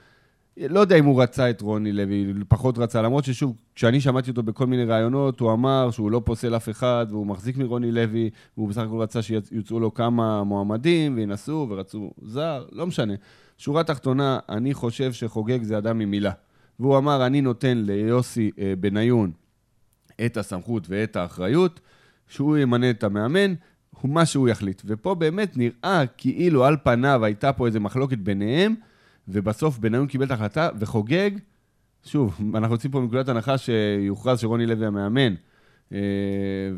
לא יודע אם הוא רצה את רוני לוי, פחות רצה, למרות ששוב, כשאני שמעתי אותו בכל מיני ראיונות, הוא אמר שהוא לא פוסל אף אחד, והוא מחזיק מרוני לוי, והוא בסך הכל רצה שיוצאו לו כמה מועמדים, וינסו, ורצו זר, לא משנה. שורה תחתונה, אני חושב שחוגג זה אדם עם מילה. והוא אמר, אני נותן ליוסי אה, בניון את הסמכות ואת האחריות, שהוא ימנה את המאמן, הוא מה שהוא יחליט. ופה באמת נראה כאילו על פניו הייתה פה איזו מחלוקת ביניהם, ובסוף בניון קיבל את ההחלטה וחוגג. שוב, אנחנו יוצאים פה מנקודת הנחה שיוכרז שרוני לוי המאמן, אה,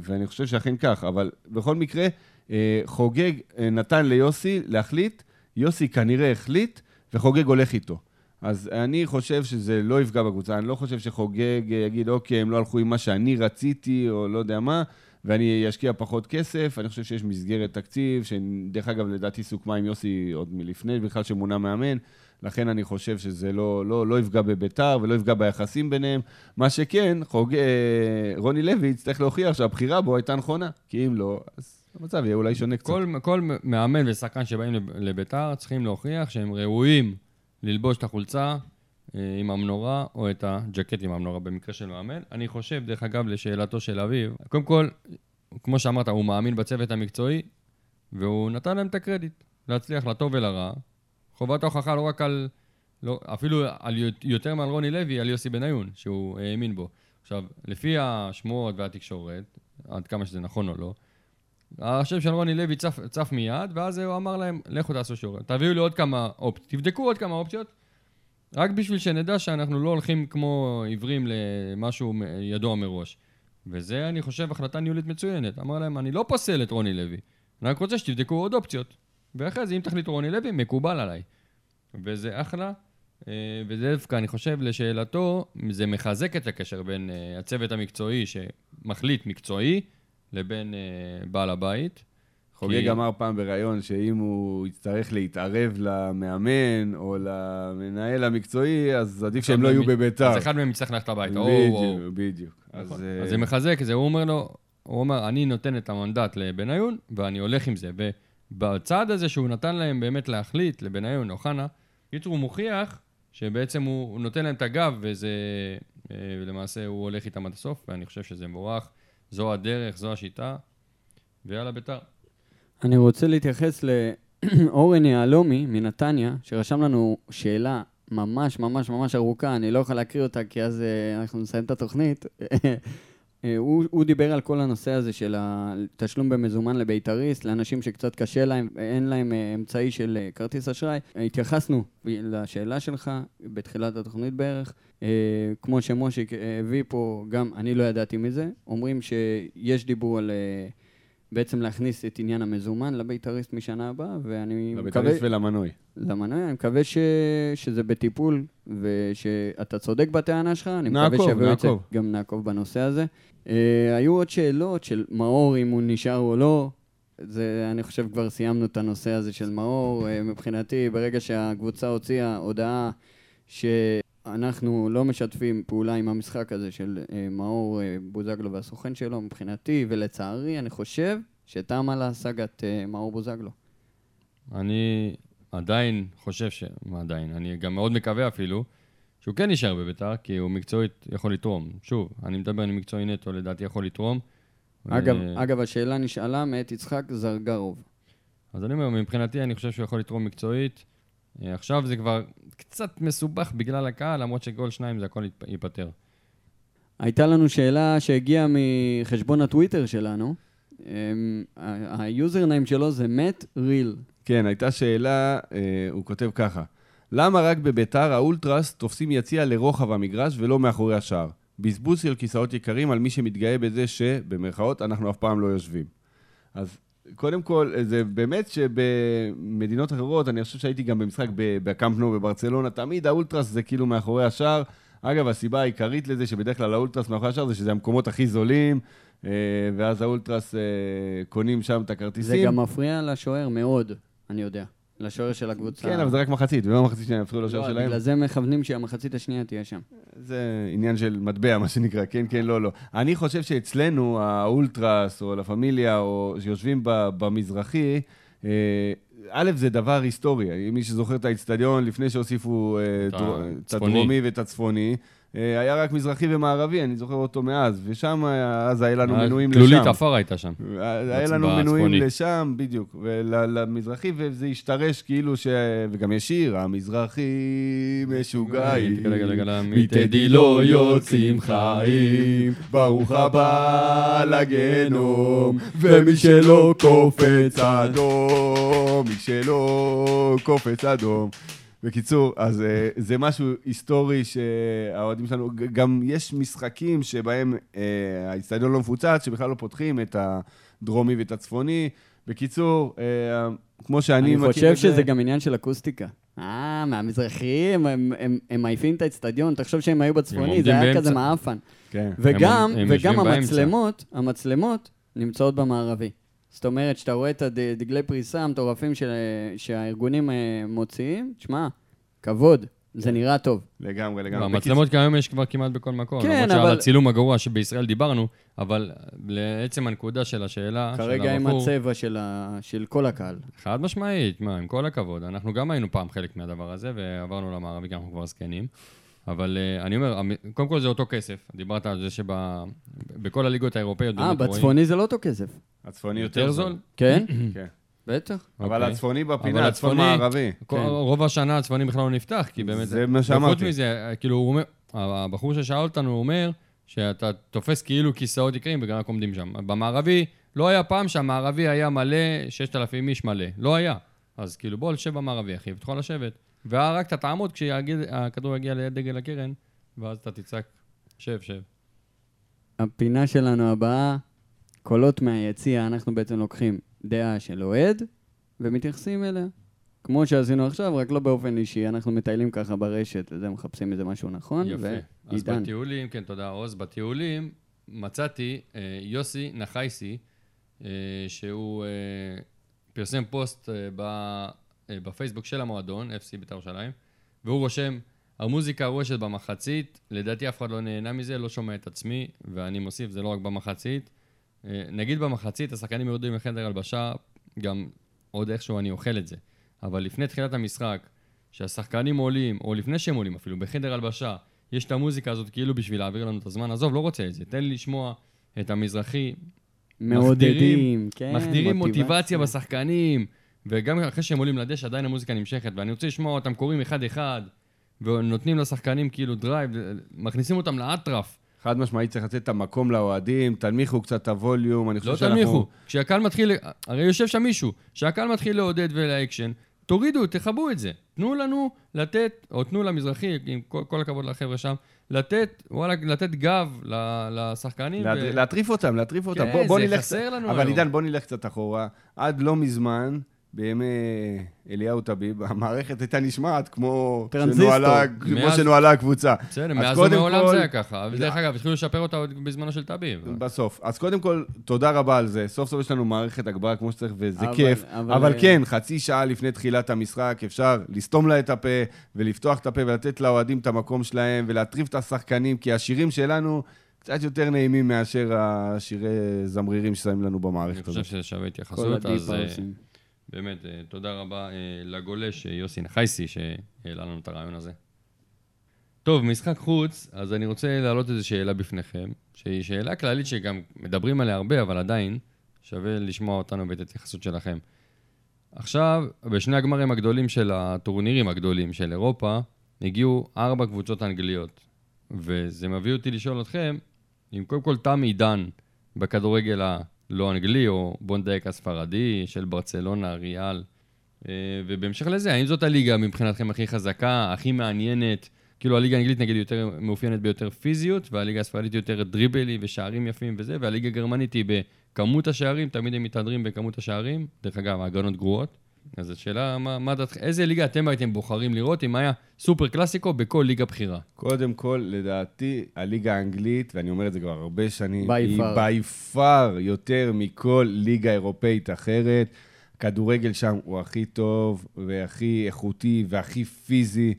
ואני חושב שאכן כך, אבל בכל מקרה, אה, חוגג אה, נתן ליוסי להחליט, יוסי כנראה החליט, וחוגג הולך איתו. אז אני חושב שזה לא יפגע בקבוצה, אני לא חושב שחוגג יגיד, אוקיי, הם לא הלכו עם מה שאני רציתי, או לא יודע מה, ואני אשקיע פחות כסף. אני חושב שיש מסגרת תקציב, שדרך אגב, לדעתי סוכמה עם יוסי עוד מלפני בכלל שמונה מאמן. לכן אני חושב שזה לא, לא, לא יפגע בביתר ולא יפגע ביחסים ביניהם. מה שכן, חוג, אה, רוני לוי יצטרך להוכיח שהבחירה בו הייתה נכונה, כי אם לא, אז המצב יהיה אולי שונה קצת. כל, כל מאמן ושחקן שבאים לביתר צריכים להוכיח שהם ראויים ללבוש את החולצה אה, עם המנורה, או את הג'קט עם המנורה במקרה של מאמן. אני חושב, דרך אגב, לשאלתו של אביב, קודם כל, כמו שאמרת, הוא מאמין בצוות המקצועי, והוא נתן להם את הקרדיט, להצליח לטוב ולרע. חובת ההוכחה לא רק על, לא, אפילו על יותר מעל רוני לוי, על יוסי בניון, שהוא האמין בו. עכשיו, לפי השמועות והתקשורת, עד כמה שזה נכון או לא, השם של רוני לוי צף, צף מיד, ואז הוא אמר להם, לכו תעשו שיעור. תביאו לי עוד כמה אופציות, תבדקו עוד כמה אופציות, רק בשביל שנדע שאנחנו לא הולכים כמו עיוורים למשהו ידוע מראש. וזה, אני חושב, החלטה ניהולית מצוינת. אמר להם, אני לא פוסל את רוני לוי, אני רק רוצה שתבדקו עוד אופציות. ואחרי זה, אם תחליטו רוני לוי, מקובל עליי. וזה אחלה. אה, וזה דווקא, אני חושב, לשאלתו, זה מחזק את הקשר בין אה, הצוות המקצועי שמחליט מקצועי, לבין uh, בעל הבית. חוגג כי... אמר פעם בריאיון שאם הוא יצטרך להתערב למאמן או למנהל המקצועי, אז עדיף שהם לא יהיו בביתר. אז אחד מהם יצטרך ללכת הביתה. בדיוק, בדיוק. נכון. אז, זה מחזק זה, הוא אומר לו, הוא אומר, אני נותן את המנדט לבניון, ואני הולך עם זה. ובצעד הזה שהוא נתן להם באמת להחליט, לבניון, אוחנה, קיצור, הוא מוכיח שבעצם הוא, הוא נותן להם את הגב, וזה, אה, למעשה הוא הולך איתם עד הסוף, ואני חושב שזה מבורך. זו הדרך, זו השיטה, ויאללה ביתר. אני רוצה להתייחס לאורן יהלומי מנתניה, שרשם לנו שאלה ממש ממש ממש ארוכה, אני לא יכול להקריא אותה כי אז uh, אנחנו נסיים את התוכנית. אה, הוא, הוא דיבר על כל הנושא הזה של התשלום במזומן לבית"ריסט, לאנשים שקצת קשה להם, אין להם אה, אמצעי של אה, כרטיס אשראי. התייחסנו לשאלה שלך בתחילת התוכנית בערך. כמו שמושיק הביא פה, גם אני לא ידעתי מזה. אומרים שיש דיבור על... בעצם להכניס את עניין המזומן לבית"ריסט משנה הבאה, ואני מקווה... לבית"ריסט ולמנוי. למנוי, אני מקווה ש... שזה בטיפול, ושאתה צודק בטענה שלך, אני נעקוב, מקווה שיביאו את זה, גם נעקוב בנושא הזה. Uh, היו עוד שאלות של מאור, אם הוא נשאר או לא. זה, אני חושב, כבר סיימנו את הנושא הזה של מאור. Uh, מבחינתי, ברגע שהקבוצה הוציאה הודעה שאנחנו לא משתפים פעולה עם המשחק הזה של uh, מאור uh, בוזגלו והסוכן שלו, מבחינתי, ולצערי, אני חושב שתמה להשגת uh, מאור בוזגלו. אני עדיין חושב ש... מה עדיין? אני גם מאוד מקווה אפילו שהוא כן יישאר בביתר, כי הוא מקצועית יכול לתרום. שוב, אני מדבר עם מקצועי נטו, לדעתי יכול לתרום. אגב, ו... אגב, השאלה נשאלה מאת יצחק זרגרוב. אז אני אומר, מבחינתי אני חושב שהוא יכול לתרום מקצועית. אה, עכשיו זה כבר קצת מסובך בגלל הקהל, למרות שגול שניים זה הכל ייפתר. הייתה לנו שאלה שהגיעה מחשבון הטוויטר שלנו. אמ, היוזרניים שלו זה מת ריל. כן, הייתה שאלה, אה, הוא כותב ככה: למה רק בביתר האולטרס תופסים יציע לרוחב המגרש ולא מאחורי השער? בזבוז של כיסאות יקרים על מי שמתגאה בזה שבמרכאות אנחנו אף פעם לא יושבים. אז קודם כל, זה באמת שבמדינות אחרות, אני חושב שהייתי גם במשחק בקמפנו בברצלונה, תמיד האולטרס זה כאילו מאחורי השער. אגב, הסיבה העיקרית לזה שבדרך כלל האולטרס מאחורי השער זה שזה המקומות הכי זולים, אה, ואז האולטרס אה, קונים שם את הכרטיסים. זה גם מפריע לשוער מאוד, אני יודע. לשוער של הקבוצה. כן, אבל זה רק מחצית, ולא מחצית שנייה יפריעו לשוער לא, שלהם. בגלל זה מכוונים שהמחצית השנייה תהיה שם. זה עניין של מטבע, מה שנקרא, כן, כן, לא, לא. אני חושב שאצלנו, האולטרס, או לה פמיליה, או שיושבים במזרחי, אה, א', זה דבר היסטורי. מי שזוכר את האיצטדיון, לפני שהוסיפו אה, את הדרומי ואת הצפוני, היה רק מזרחי ומערבי, אני זוכר אותו מאז, ושם, אז היה לנו מנויים לשם. כלולית עפר הייתה שם. היה לנו מנויים לשם, בדיוק, ולמזרחי, וזה השתרש כאילו ש... וגם יש שיר, המזרחי משוגעים, מטדי לא יוצאים חיים, ברוך הבא לגנום, ומי שלא קופץ אדום, מי שלא קופץ אדום. בקיצור, אז אה, זה משהו היסטורי שהאוהדים שלנו, גם יש משחקים שבהם אה, האיצטדיון לא מפוצץ, שבכלל לא פותחים את הדרומי ואת הצפוני. בקיצור, אה, כמו שאני מכיר את זה... אני חושב שזה גם עניין של אקוסטיקה. אה, מהמזרחים, הם, הם, הם מעיפים את האצטדיון, תחשוב שהם היו בצפוני, זה היה באמצע. כזה מעפן. כן. וגם, הם, הם וגם המצלמות, המצלמות נמצאות במערבי. זאת אומרת, שאתה רואה את הדגלי פריסה המטורפים שהארגונים אה, מוציאים, תשמע, כבוד. זה נראה טוב. לגמרי, לגמרי. המצלמות כיום יש כבר כמעט בכל מקום. כן, אבל... למרות שעל הצילום הגרוע שבישראל דיברנו, אבל לעצם הנקודה של השאלה של הבחור... כרגע עם הצבע של, ה... של כל הקהל. חד משמעית, מה, עם כל הכבוד. אנחנו גם היינו פעם חלק מהדבר הזה, ועברנו למערבי, כי אנחנו כבר זקנים. אבל uh, אני אומר, קודם כל זה אותו כסף. דיברת על זה שבכל הליגות האירופאיות... אה, בצפוני זה לא אותו כסף. הצפוני יותר זול? כן? כן. בטח. אבל אוקיי. הצפוני בפינה, הצפון מערבי. כן. רוב השנה הצפוני בכלל לא נפתח, כי באמת... זה מה שאמרתי. וחוץ מזה, כאילו, הוא אומר, הבחור ששאל אותנו, הוא אומר שאתה תופס כאילו כיסאות יקרים וגם רק עומדים שם. במערבי, לא היה פעם שהמערבי היה מלא, 6,000 איש מלא. לא היה. אז כאילו, בוא, לשב במערבי, אחי, ותוכל לשבת. ורק אתה תעמוד כשהכדור יגיע ליד דגל הקרן, ואז אתה תצעק, שב, שב. הפינה שלנו הבאה, קולות מהיציע, אנחנו בעצם לוקחים דעה של אוהד ומתייחסים אליה. כמו שעשינו עכשיו, רק לא באופן אישי, אנחנו מטיילים ככה ברשת, וזה, מחפשים איזה משהו נכון, יפה. ועידן. אז בטיולים, כן, תודה עוז, בטיולים מצאתי אה, יוסי נחייסי, אה, שהוא אה, פרסם פוסט. אה, בפייסבוק של המועדון, FC בית"ר ירושלים, והוא רושם, המוזיקה רועשת במחצית, לדעתי אף אחד לא נהנה מזה, לא שומע את עצמי, ואני מוסיף, זה לא רק במחצית. אה, נגיד במחצית, השחקנים יורדים לחדר הלבשה, גם עוד איכשהו אני אוכל את זה. אבל לפני תחילת המשחק, שהשחקנים עולים, או לפני שהם עולים אפילו, בחדר הלבשה, יש את המוזיקה הזאת כאילו בשביל להעביר לנו את הזמן, עזוב, לא רוצה את זה, תן לי לשמוע את המזרחי. מעודדים, כן. מחדירים מוטיבציה בשחקנים. וגם אחרי שהם עולים לדשא, עדיין המוזיקה נמשכת, ואני רוצה לשמוע אותם קוראים אחד-אחד, ונותנים לשחקנים כאילו דרייב, מכניסים אותם לאטרף. חד משמעית צריך לתת את המקום לאוהדים, תנמיכו קצת את הווליום, אני חושב לא שאנחנו... לא תנמיכו, כשהקהל מתחיל, הרי יושב שם מישהו, כשהקהל מתחיל לעודד ולאקשן, תורידו, תכבו את זה. תנו לנו לתת, או תנו למזרחי, עם כל, כל הכבוד לחבר'ה שם, לתת, וואלה, לתת גב לשחקנים. להט... ו... להטריף אותם, להטריף אותם. כן, בוא, בוא זה נלך... חסר לנו אבל עידן, בוא נלך קצת אחורה. עד לא מזמן, בימי אליהו טביב, המערכת הייתה נשמעת כמו שנוהלה, כמו שנוהלה הקבוצה. בסדר, מאז ומעולם זה היה ככה. ודרך אגב, התחילו לשפר אותה עוד בזמנו של טביב. בסוף. אז קודם כל, תודה רבה על זה. סוף סוף יש לנו מערכת הגברה כמו שצריך, וזה כיף. אבל כן, חצי שעה לפני תחילת המשחק אפשר לסתום לה את הפה, ולפתוח את הפה, ולתת לאוהדים את המקום שלהם, ולהטריף את השחקנים, כי השירים שלנו... קצת יותר נעימים מאשר השירי זמרירים ששמים לנו במערכת הזאת. אני חושב שזה שווה התייחסות, אז באמת, אה, תודה רבה אה, לגולש יוסי נחייסי שהעלה לנו את הרעיון הזה. טוב, משחק חוץ, אז אני רוצה להעלות איזו שאלה בפניכם, שהיא שאלה כללית שגם מדברים עליה הרבה, אבל עדיין שווה לשמוע אותנו ואת ההתייחסות שלכם. עכשיו, בשני הגמרים הגדולים של הטורנירים הגדולים של אירופה, הגיעו ארבע קבוצות אנגליות. וזה מביא אותי לשאול אתכם, אם קודם כל תם עידן בכדורגל לא אנגלי, או בוא נדייק הספרדי, של ברצלונה, ריאל. אה, ובהמשך לזה, האם זאת הליגה מבחינתכם הכי חזקה, הכי מעניינת? כאילו הליגה האנגלית נגיד יותר מאופיינת ביותר פיזיות, והליגה הספרדית יותר דריבלי ושערים יפים וזה, והליגה הגרמנית היא בכמות השערים, תמיד הם מתהדרים בכמות השערים. דרך אגב, ההגנות גרועות. אז השאלה, מה, מה דעתכם, איזה ליגה אתם הייתם בוחרים לראות אם היה סופר קלאסיקו בכל ליגה בכירה? קודם כל, לדעתי, הליגה האנגלית, ואני אומר את זה כבר הרבה שנים, היא בי פאר יותר מכל ליגה אירופאית אחרת. הכדורגל שם הוא הכי טוב, והכי איכותי, והכי פיזי,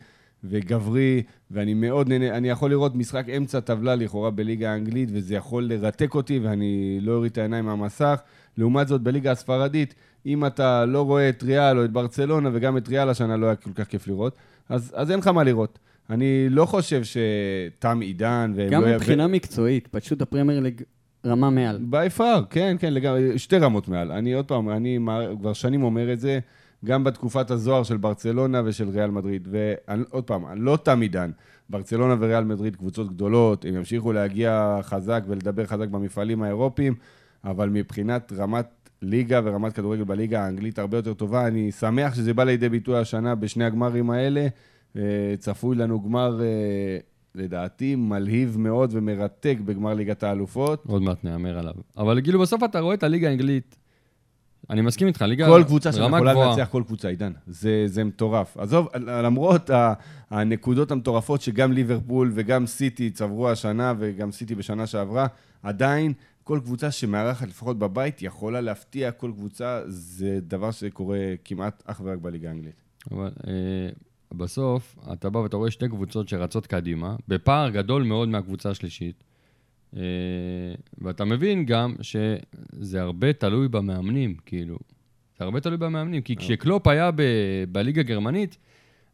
וגברי, ואני מאוד נהנה, אני יכול לראות משחק אמצע טבלה לכאורה בליגה האנגלית, וזה יכול לרתק אותי, ואני לא אוריד את העיניים מהמסך. לעומת זאת, בליגה הספרדית, אם אתה לא רואה את ריאל או את ברצלונה, וגם את ריאל השנה לא היה כל כך כיף לראות, אז, אז אין לך מה לראות. אני לא חושב שתם עידן... גם לא מבחינה ו... מקצועית, פשוט הפרמייר ליג רמה מעל. בי פאר, כן, כן, לגמרי, שתי רמות מעל. אני עוד פעם, אני כבר שנים אומר את זה, גם בתקופת הזוהר של ברצלונה ושל ריאל מדריד. ועוד פעם, לא תם עידן. ברצלונה וריאל מדריד קבוצות גדולות, הם ימשיכו להגיע חזק ולדבר חזק במפעלים האירופיים, אבל מבחינת רמת ליגה ורמת כדורגל בליגה האנגלית הרבה יותר טובה. אני שמח שזה בא לידי ביטוי השנה בשני הגמרים האלה. אה, צפוי לנו גמר, אה, לדעתי, מלהיב מאוד ומרתק בגמר ליגת האלופות. עוד מעט נאמר עליו. אבל כאילו בסוף אתה רואה את הליגה האנגלית, אני מסכים איתך, ליגה. כל קבוצה שיכולה לנצח כל קבוצה, עידן. זה, זה מטורף. עזוב, למרות הנקודות המטורפות שגם ליברפול וגם סיטי צברו השנה, וגם סיטי בשנה שעברה, עדיין כל קבוצה שמארחת לפחות בבית יכולה להפתיע כל קבוצה, זה דבר שקורה כמעט אך ורק בליגה האנגלית. אבל אה, בסוף, אתה בא ואתה רואה שתי קבוצות שרצות קדימה, בפער גדול מאוד מהקבוצה השלישית, אה, ואתה מבין גם שזה הרבה תלוי במאמנים, כאילו. זה הרבה תלוי במאמנים, כי כשקלופ היה ב- בליגה הגרמנית,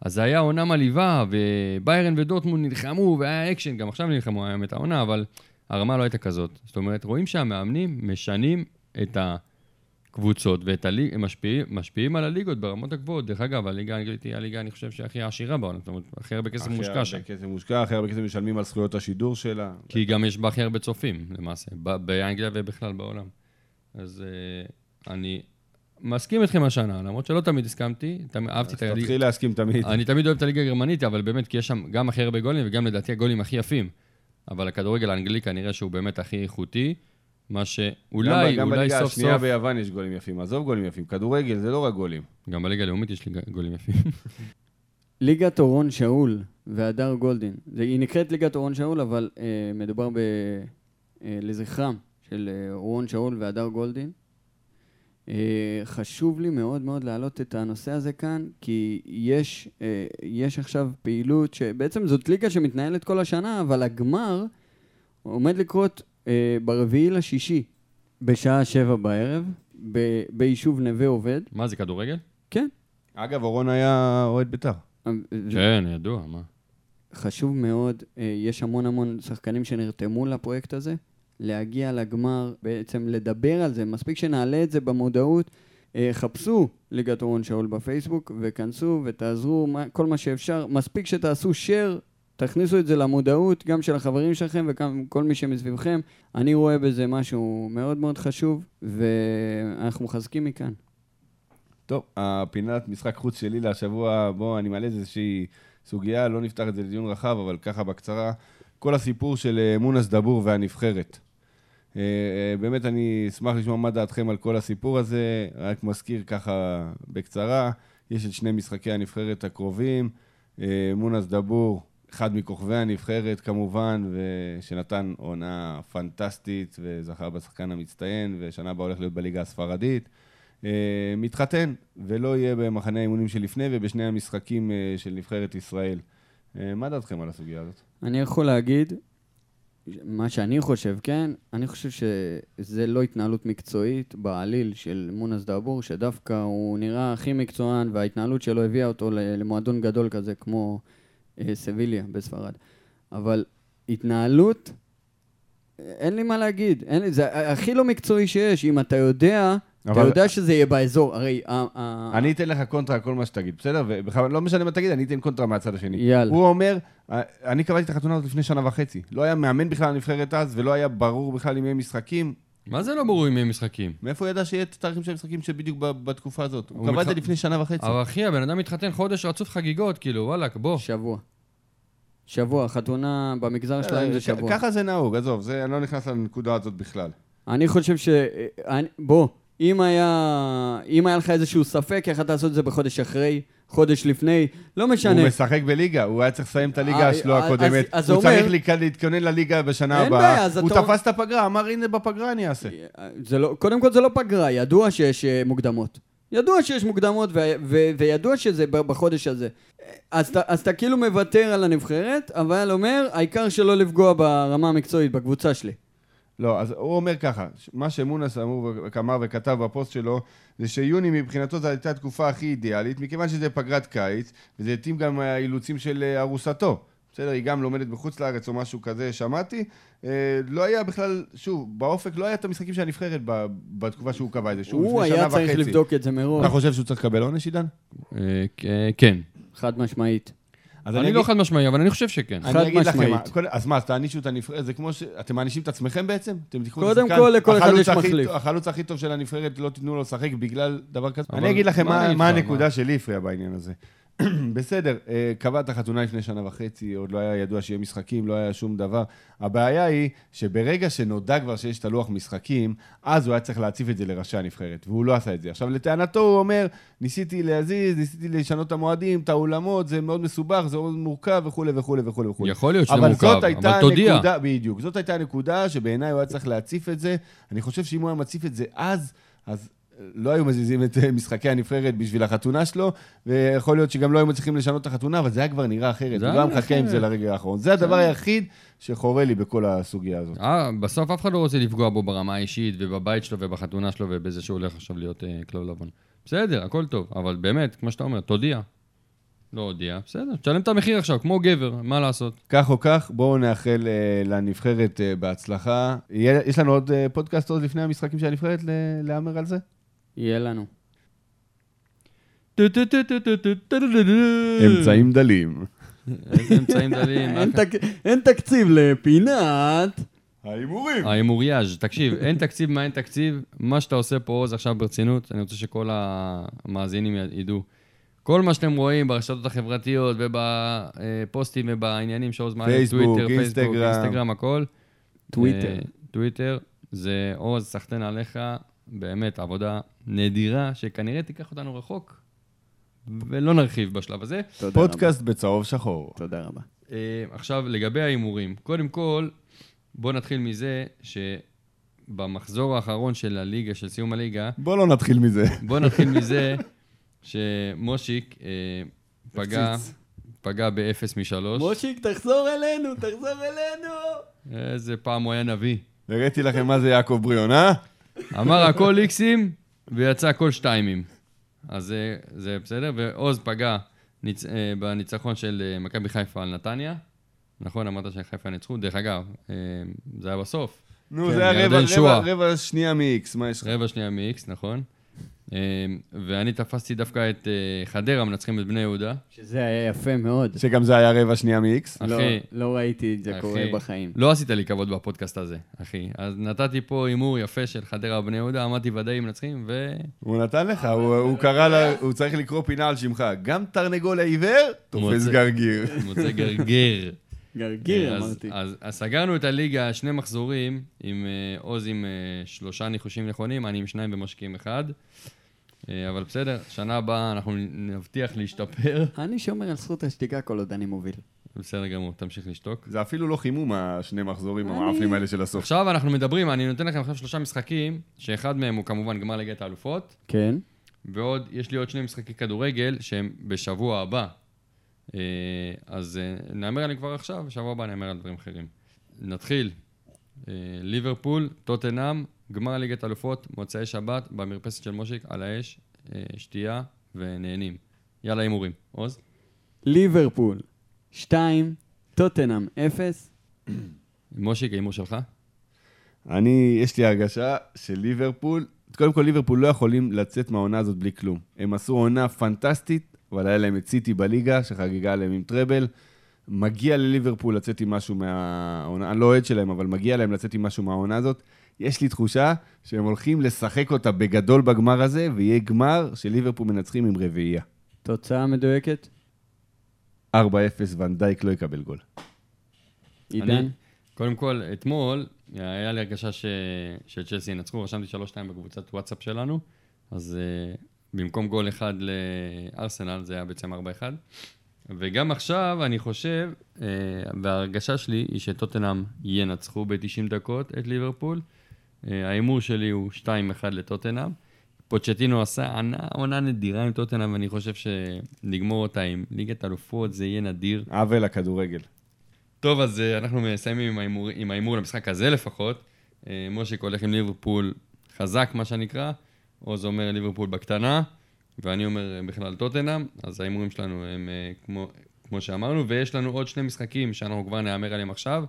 אז זה היה עונה מלהיבה, וביירן ודורטמונד נלחמו, והיה אקשן, גם עכשיו נלחמו, את העונה, אבל הרמה לא הייתה כזאת. זאת אומרת, רואים שהמאמנים משנים את הקבוצות ואת הליג... הם משפיע, משפיעים על הליגות ברמות הגבוהות. דרך אגב, הליגה האנגלית היא הליגה, אני חושב, שהכי עשירה בעולם. זאת אומרת, הכי הרבה כסף מושקע שם. הכי הרבה כסף מושקע, הכי הרבה כסף משלמים על זכויות השידור שלה. כי גם יש בה הכי הרבה צופים, למעשה, באנגליה ובכלל בעולם. אז uh, אני מסכים איתכם השנה, למרות שלא תמיד הסכמתי, תמיד, אהבתי את הליגה. תתחיל להסכים תמיד. אני תמיד אוהב את הליגה הגרמנית, אבל באמת, כי יש שם גם הכי הרבה גולים, וגם לדעתי הגולים הכי יפים. אבל הכדורגל האנגלי כנראה שהוא באמת הכי איכותי, מה שאולי, אולי סוף סוף... גם בליגה השנייה ביוון יש גולים יפים, עזוב גולים יפים, כדורגל זה לא רק גולים. גם בליגה הלאומית יש לי גולים יפים. ליגת אורון שאול והדר גולדין, זה, היא נקראת ליגת אורון שאול, אבל אה, מדובר ב... אה, לזכרם של אה, אורון שאול והדר גולדין. אה, חשוב לי מאוד מאוד להעלות את הנושא הזה כאן, כי יש, אה, יש עכשיו פעילות שבעצם זאת ליגה שמתנהלת כל השנה, אבל הגמר עומד לקרות אה, ברביעי לשישי, בשעה שבע בערב, ב- ביישוב נווה עובד. מה זה, כדורגל? כן. אגב, אורון היה אוהד בית"ר. כן, ידוע, מה. חשוב מאוד, יש המון המון שחקנים שנרתמו לפרויקט הזה. להגיע לגמר, בעצם לדבר על זה. מספיק שנעלה את זה במודעות. אה, חפשו ליגת אורון שאול בפייסבוק וכנסו ותעזרו כל מה שאפשר. מספיק שתעשו share, תכניסו את זה למודעות, גם של החברים שלכם וגם כל מי שמסביבכם. אני רואה בזה משהו מאוד מאוד חשוב, ואנחנו מחזקים מכאן. טוב, הפינת משחק חוץ שלי להשבוע, בואו, אני מעלה איזושהי סוגיה, לא נפתח את זה לדיון רחב, אבל ככה בקצרה. כל הסיפור של אה, מונס דבור והנבחרת. אה, אה, באמת אני אשמח לשמוע מה דעתכם על כל הסיפור הזה, רק מזכיר ככה בקצרה, יש את שני משחקי הנבחרת הקרובים, מונס דבור, אחד מכוכבי הנבחרת כמובן, שנתן עונה פנטסטית וזכה בשחקן המצטיין, ושנה הבאה הולך להיות בליגה הספרדית. מתחתן, ולא יהיה במחנה האימונים שלפני ובשני המשחקים של נבחרת ישראל. מה דעתכם על הסוגיה הזאת? אני יכול להגיד, מה שאני חושב, כן, אני חושב שזה לא התנהלות מקצועית בעליל של מונס דאבור, שדווקא הוא נראה הכי מקצוען, וההתנהלות שלו הביאה אותו למועדון גדול כזה כמו אה, סביליה בספרד. אבל התנהלות, אין לי מה להגיד, אין לי, זה הכי לא מקצועי שיש, אם אתה יודע... אבל... אתה יודע שזה יהיה באזור, הרי... אני אתן לך קונטרה על כל מה שתגיד, בסדר? ובכלל, לא משנה מה תגיד, אני אתן קונטרה מהצד השני. יאללה. הוא אומר, אני קבעתי את החתונה הזאת לפני שנה וחצי. לא היה מאמן בכלל לנבחרת אז, ולא היה ברור בכלל אם יהיה משחקים. מה זה לא ברור אם יהיה משחקים? מאיפה הוא ידע שיהיה את התאריכים של המשחקים שבדיוק בתקופה הזאת? הוא קבע את זה לפני שנה וחצי. אבל אחי, הבן אדם מתחתן חודש רצוף חגיגות, כאילו, וואלכ, בוא. שבוע. שבוע, חתונה במגזר שלהם זה שבוע. ככה זה נהוג, עזוב, אני לא נכנס לנקודה הזאת בכלל. אני חושב ש... בוא, אם היה, אם היה לך איזשהו ספק, אתה לעשות את זה בחודש אחרי, חודש לפני, לא משנה. הוא משחק בליגה, הוא היה צריך לסיים את הליגה אה, שלו הקודמת. אז, אז הוא אומר... צריך להתכונן לליגה בשנה הבאה. אין בעיה, אז אתה... הוא תפס את הפגרה, אמר, הנה בפגרה אני אעשה. לא, קודם כל זה לא פגרה, ידוע שיש אה, מוקדמות. ידוע שיש מוקדמות ו- ו- וידוע שזה בחודש הזה. אז אתה- אז אתה כאילו מוותר על הנבחרת, אבל אומר, העיקר שלא לפגוע ברמה המקצועית, בקבוצה שלי. לא, אז הוא אומר ככה, מה שמונס אמור אמר וכתב בפוסט שלו, זה שיוני מבחינתו זו הייתה התקופה הכי אידיאלית, מכיוון שזה פגרת קיץ, וזה התאים גם האילוצים של אה, ארוסתו. בסדר, היא גם לומדת בחוץ לארץ או משהו כזה, שמעתי. אה, לא היה בכלל, שוב, באופק לא היה את המשחקים של הנבחרת ב- בתקופה שהוא קבע את זה, שוב, הוא לפני היה שנה צריך וחצי. לבדוק את זה מראש, אתה חושב שהוא צריך לקבל עונש, עידן? אה, כן. חד משמעית. אז אני לא חד משמעי, אבל אני חושב שכן. חד אני לכם, משמעית. מה, קודם- אז מה, אז תענישו את הנבחרת, זה כמו ש... אתם מענישים את עצמכם בעצם? אתם תיקחו את קודם כל, לכל אחד יש מחליף. החלוץ הכי טוב של הנבחרת, לא תיתנו לו לשחק בגלל דבר כזה? אני אגיד לכם מה מה- אני מה הנקודה מה? שלי הפריעה בעניין הזה. בסדר, אה, קבעת חתונה לפני שנה וחצי, עוד לא היה ידוע שיהיה משחקים, לא היה שום דבר. הבעיה היא שברגע שנודע כבר שיש את הלוח משחקים, אז הוא היה צריך להציף את זה לראשי הנבחרת, והוא לא עשה את זה. עכשיו, לטענתו הוא אומר, ניסיתי להזיז, ניסיתי לשנות את המועדים, את האולמות, זה מאוד מסובך, זה מאוד מורכב וכולי וכולי וכולי. יכול להיות שזה אבל מורכב, הייתה אבל תודיע. הנקודה, בדיוק, זאת הייתה הנקודה שבעיניי הוא היה צריך להציף את זה. אני חושב שאם הוא היה מציף את זה אז, אז לא היו מזיזים את אה, משחקי הנבחרת בשביל החתונה שלו, ויכול להיות שגם לא היו מצליחים לשנות את החתונה, אבל זה היה כבר נראה אחרת. הוא לא מחכה עם. זה לרגע האחרון. זה הדבר היחיד שחורה לי בכל הסוגיה הזאת. אה, בסוף אף אחד לא רוצה לפגוע בו ברמה האישית ובבית שלו ובחתונה שלו ובזה שהוא הולך עכשיו להיות אה, כלב לבן. בסדר, הכל טוב, אבל באמת, כמו שאתה אומר, תודיע. לא הודיע, בסדר, תשלם את המחיר עכשיו, כמו גבר, מה לעשות? כך או כך, בואו נאחל אה, לנבחרת אה, בהצלחה. יהיה- יש לנו עוד אה, פודקאסט עוד לפני המשחקים של הנבחרת להמר על זה? יהיה לנו. אמצעים דלים. איזה אמצעים דלים. אין תק- אין תקציב לפינת. ההימורים. ההימוריאז', תקשיב, אין תקציב מה אין תקציב, מה שאתה עושה פה עוז עכשיו ברצינות, אני רוצה שכל המאזינים ידעו. כל מה שאתם רואים ברשתות החברתיות ובפוסטים ובעניינים שעוז מעלה, טוויטר, פייסבוק, אינסטגרם. אינסטגרם, הכל. טוויטר. אה, טוויטר, זה עוז, סחטיין עליך, באמת עבודה נדירה, שכנראה תיקח אותנו רחוק, ולא נרחיב בשלב הזה. תודה רבה. פודקאסט בצהוב שחור. תודה רבה. אה, עכשיו, לגבי ההימורים. קודם כל, בואו נתחיל מזה שבמחזור האחרון של הליגה, של סיום הליגה, בוא לא נתחיל מזה. בואו נתחיל מזה שמושיק אה, פגע, פגע באפס משלוש. מושיק, תחזור אלינו, תחזור אלינו. איזה פעם הוא היה נביא. הראיתי לכם מה זה יעקב בריאון, אה? אמר הכל איקסים ויצא הכל שתיימים. אז זה, זה בסדר, ועוז פגע ניצ... אה, בניצחון של אה, מכבי חיפה על נתניה. נכון, אמרת שחיפה ניצחו. דרך אגב, אה, זה היה בסוף. נו, כן, זה היה רבע-. רבע רבע שנייה מ-X, מה יש לך? רבע שנייה מ-X, נכון. אה, ואני תפסתי דווקא את אה, חדרה, מנצחים את בני יהודה. שזה היה יפה מאוד. שגם זה היה רבע שנייה מ-X. לא- אחי. לא ראיתי את זה אחי, קורה בחיים. לא עשית לי כבוד בפודקאסט הזה, אחי. אז נתתי פה הימור יפה של חדרה ובני יהודה, אמרתי ודאי מנצחים, ו... הוא נתן לך, הוא הוא קרא לה, הוא צריך לקרוא פינה על שמך. גם תרנגול העיוור, תופס מוצא- גרגיר. מוצא גרגר. גרגיר, אז- אמרתי. אז, אז סגרנו את הליגה, שני מחזורים, עם אה, עוז עם אה, שלושה ניחושים נכונים, אני עם שניים ומשקיעים אחד. אה, אבל בסדר, שנה הבאה אנחנו נבטיח להשתפר. אני שומר על זכות השתיקה כל עוד אני מוביל. בסדר גמור, תמשיך לשתוק. זה אפילו לא חימום, השני מחזורים אני- המאפנים האלה של הסוף. עכשיו אנחנו מדברים, אני נותן לכם עכשיו שלושה משחקים, שאחד מהם הוא כמובן גמר ליגת האלופות, כן. ועוד, יש לי עוד שני משחקי כדורגל שהם בשבוע הבא. אה, אז אה, נאמר עליהם כבר עכשיו, בשבוע הבא נאמר על דברים אחרים. נתחיל. ליברפול, טוטנאם, גמר ליגת אלופות, מוצאי שבת, במרפסת של מושיק, על האש, אה, שתייה ונהנים. יאללה הימורים. עוז? ליברפול, 2, טוטנאם, 0. מושיק, ההימור שלך? אני, יש לי הרגשה של ליברפול, קודם כל ליברפול לא יכולים לצאת מהעונה הזאת בלי כלום. הם עשו עונה פנטסטית, אבל היה להם את סיטי בליגה, שחגגה עליהם עם טראבל. מגיע לליברפול לצאת עם משהו מהעונה, אני לא אוהד שלהם, אבל מגיע להם לצאת עם משהו מהעונה הזאת. יש לי תחושה שהם הולכים לשחק אותה בגדול בגמר הזה, ויהיה גמר שליברפול מנצחים עם רביעייה. תוצאה מדויקת? 4-0, ונדייק לא יקבל גול. עידן? קודם כל, אתמול היה לי הרגשה ש... שצ'לסי ינצחו, רשמתי 3-2 בקבוצת וואטסאפ שלנו, אז uh, במקום גול אחד לארסנל זה היה בעצם 4-1. וגם עכשיו אני חושב, uh, וההרגשה שלי היא שטוטנאם ינצחו ב-90 דקות את ליברפול. Uh, ההימור שלי הוא 2-1 לטוטנאם. פוצ'טינו עשה עונה, נדירה עם טוטנאם, ואני חושב שנגמור אותה עם ליגת אלופות, זה יהיה נדיר. עוול לכדורגל. טוב, אז אה, אנחנו מסיימים עם ההימור למשחק הזה לפחות. אה, מושיק הולך עם ליברפול חזק, מה שנקרא, עוז אומר ליברפול בקטנה, ואני אומר אה, בכלל טוטנאם, אז ההימורים שלנו הם כמו, כמו שאמרנו, ויש לנו עוד שני משחקים שאנחנו כבר נהמר עליהם עכשיו,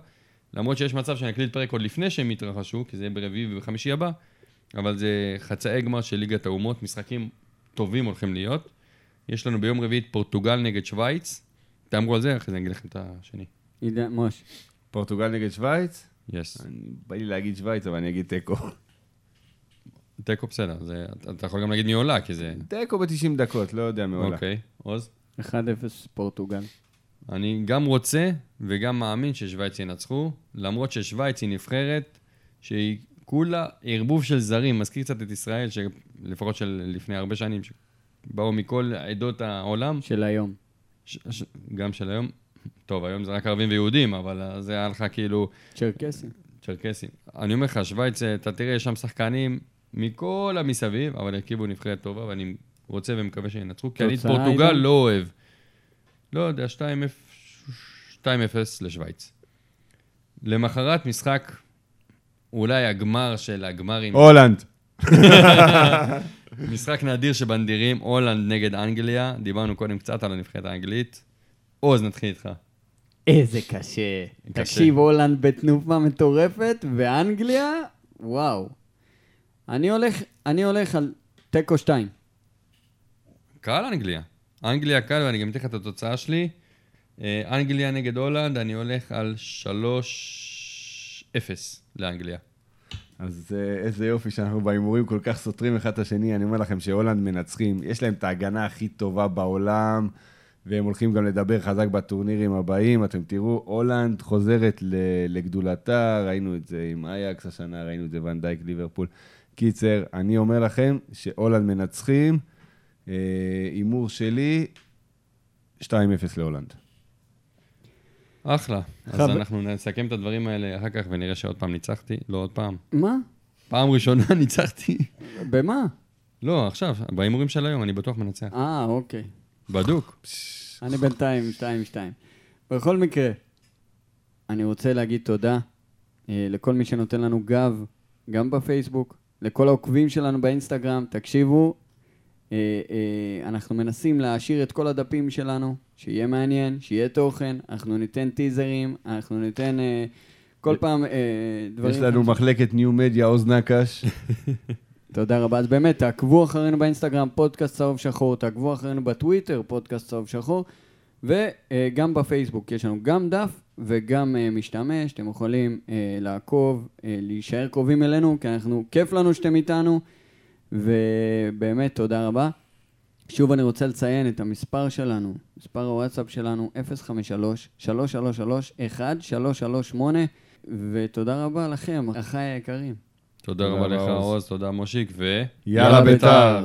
למרות שיש מצב שאני אקליט פרק עוד לפני שהם יתרחשו, כי זה יהיה ברביעי ובחמישי הבא, אבל זה חצאי גמר של ליגת האומות, משחקים טובים הולכים להיות. יש לנו ביום רביעי את פורטוגל נגד שווייץ, תאמרו על זה, אחרי זה אני אגיד לכם את השני. עידן, מוש. פורטוגל נגד שווייץ? Yes. אני- בא לי להגיד שווייץ, אבל אני אגיד תיקו. תיקו בסדר, זה, אתה- יכול גם להגיד מי עולה, כי זה... תיקו ב-90 דקות, לא יודע מעולה. אוקיי, עוז? 1-0 פורטוגל. אני גם רוצה וגם מאמין ששווייץ ינצחו, למרות ששווייץ היא נבחרת שהיא כולה ערבוב של זרים, מזכיר קצת את ישראל, שלפחות של לפני הרבה שנים, שבאו מכל עדות העולם, של היום. ש, ש, גם של היום. טוב, היום זה רק ערבים ויהודים, אבל אה, זה היה לך כאילו צ'רקסי. צ'רקסים. אני אומר לך, שווייץ, אה, אתה תראה, יש שם שחקנים מכל המסביב, אבל הרכיבו נבחרת טובה, ואני רוצה ומקווה שינצחו, כי אני את פורטוגל? לא אוהב. לא יודע, 2-0 לשווייץ. למחרת משחק, אולי הגמר של הגמרים, הולנד. משחק נדיר שבנדירים, הולנד נגד אנגליה, דיברנו קודם קצת על הנבחרת האנגלית. עוז, נתחיל איתך. איזה קשה. תקשיב, הולנד בתנופה מטורפת, ואנגליה, וואו. אני הולך, אני הולך על תיקו 2. קל אנגליה. אנגליה קל, ואני גם אתן לך את התוצאה שלי. אה, אנגליה נגד הולנד, אני הולך על 3-0 לאנגליה. אז אה, איזה יופי שאנחנו בהימורים כל כך סותרים אחד את השני. אני אומר לכם שהולנד מנצחים, יש להם את ההגנה הכי טובה בעולם, והם הולכים גם לדבר חזק בטורנירים הבאים. אתם תראו, הולנד חוזרת לגדולתה, ראינו את זה עם אייקס השנה, ראינו את זה ונדייק, ליברפול. קיצר, אני אומר לכם שהולנד מנצחים. אה, הימור שלי, 2-0 להולנד. אחלה. אז חב- אנחנו נסכם את הדברים האלה אחר כך ונראה שעוד פעם ניצחתי. לא עוד פעם. מה? פעם ראשונה ניצחתי. במה? לא, עכשיו, בהימורים של היום, אני בטוח מנצח. אה, אוקיי. בדוק. אני בינתיים 2-2. בכל מקרה, אני רוצה להגיד תודה אה, לכל מי שנותן לנו גב, גם בפייסבוק, לכל העוקבים שלנו באינסטגרם. תקשיבו, אנחנו מנסים להעשיר את כל הדפים שלנו, שיהיה מעניין, שיהיה תוכן, אנחנו ניתן טיזרים, אנחנו ניתן אה, כל פעם אה, דברים... יש לנו. מחלקת ניו מדיה, עוז נקש. תודה רבה. אז באמת, תעקבו אחרינו באינסטגרם, פודקאסט צהוב שחור, תעקבו אחרינו בטוויטר, פודקאסט צהוב שחור, וגם בפייסבוק יש לנו גם דף וגם אה, משתמש, אתם יכולים אה, לעקוב, אה, להישאר קרובים אלינו, כי אנחנו, כיף לנו שאתם איתנו, ובאמת, תודה רבה. שוב אני רוצה לציין את המספר שלנו, מספר הוואטסאפ שלנו, 053-333-1338, ותודה רבה לכם, אחיי היקרים. תודה תודה רבה לך. עוז, תודה מושיק, ו... יאללה בית"ר.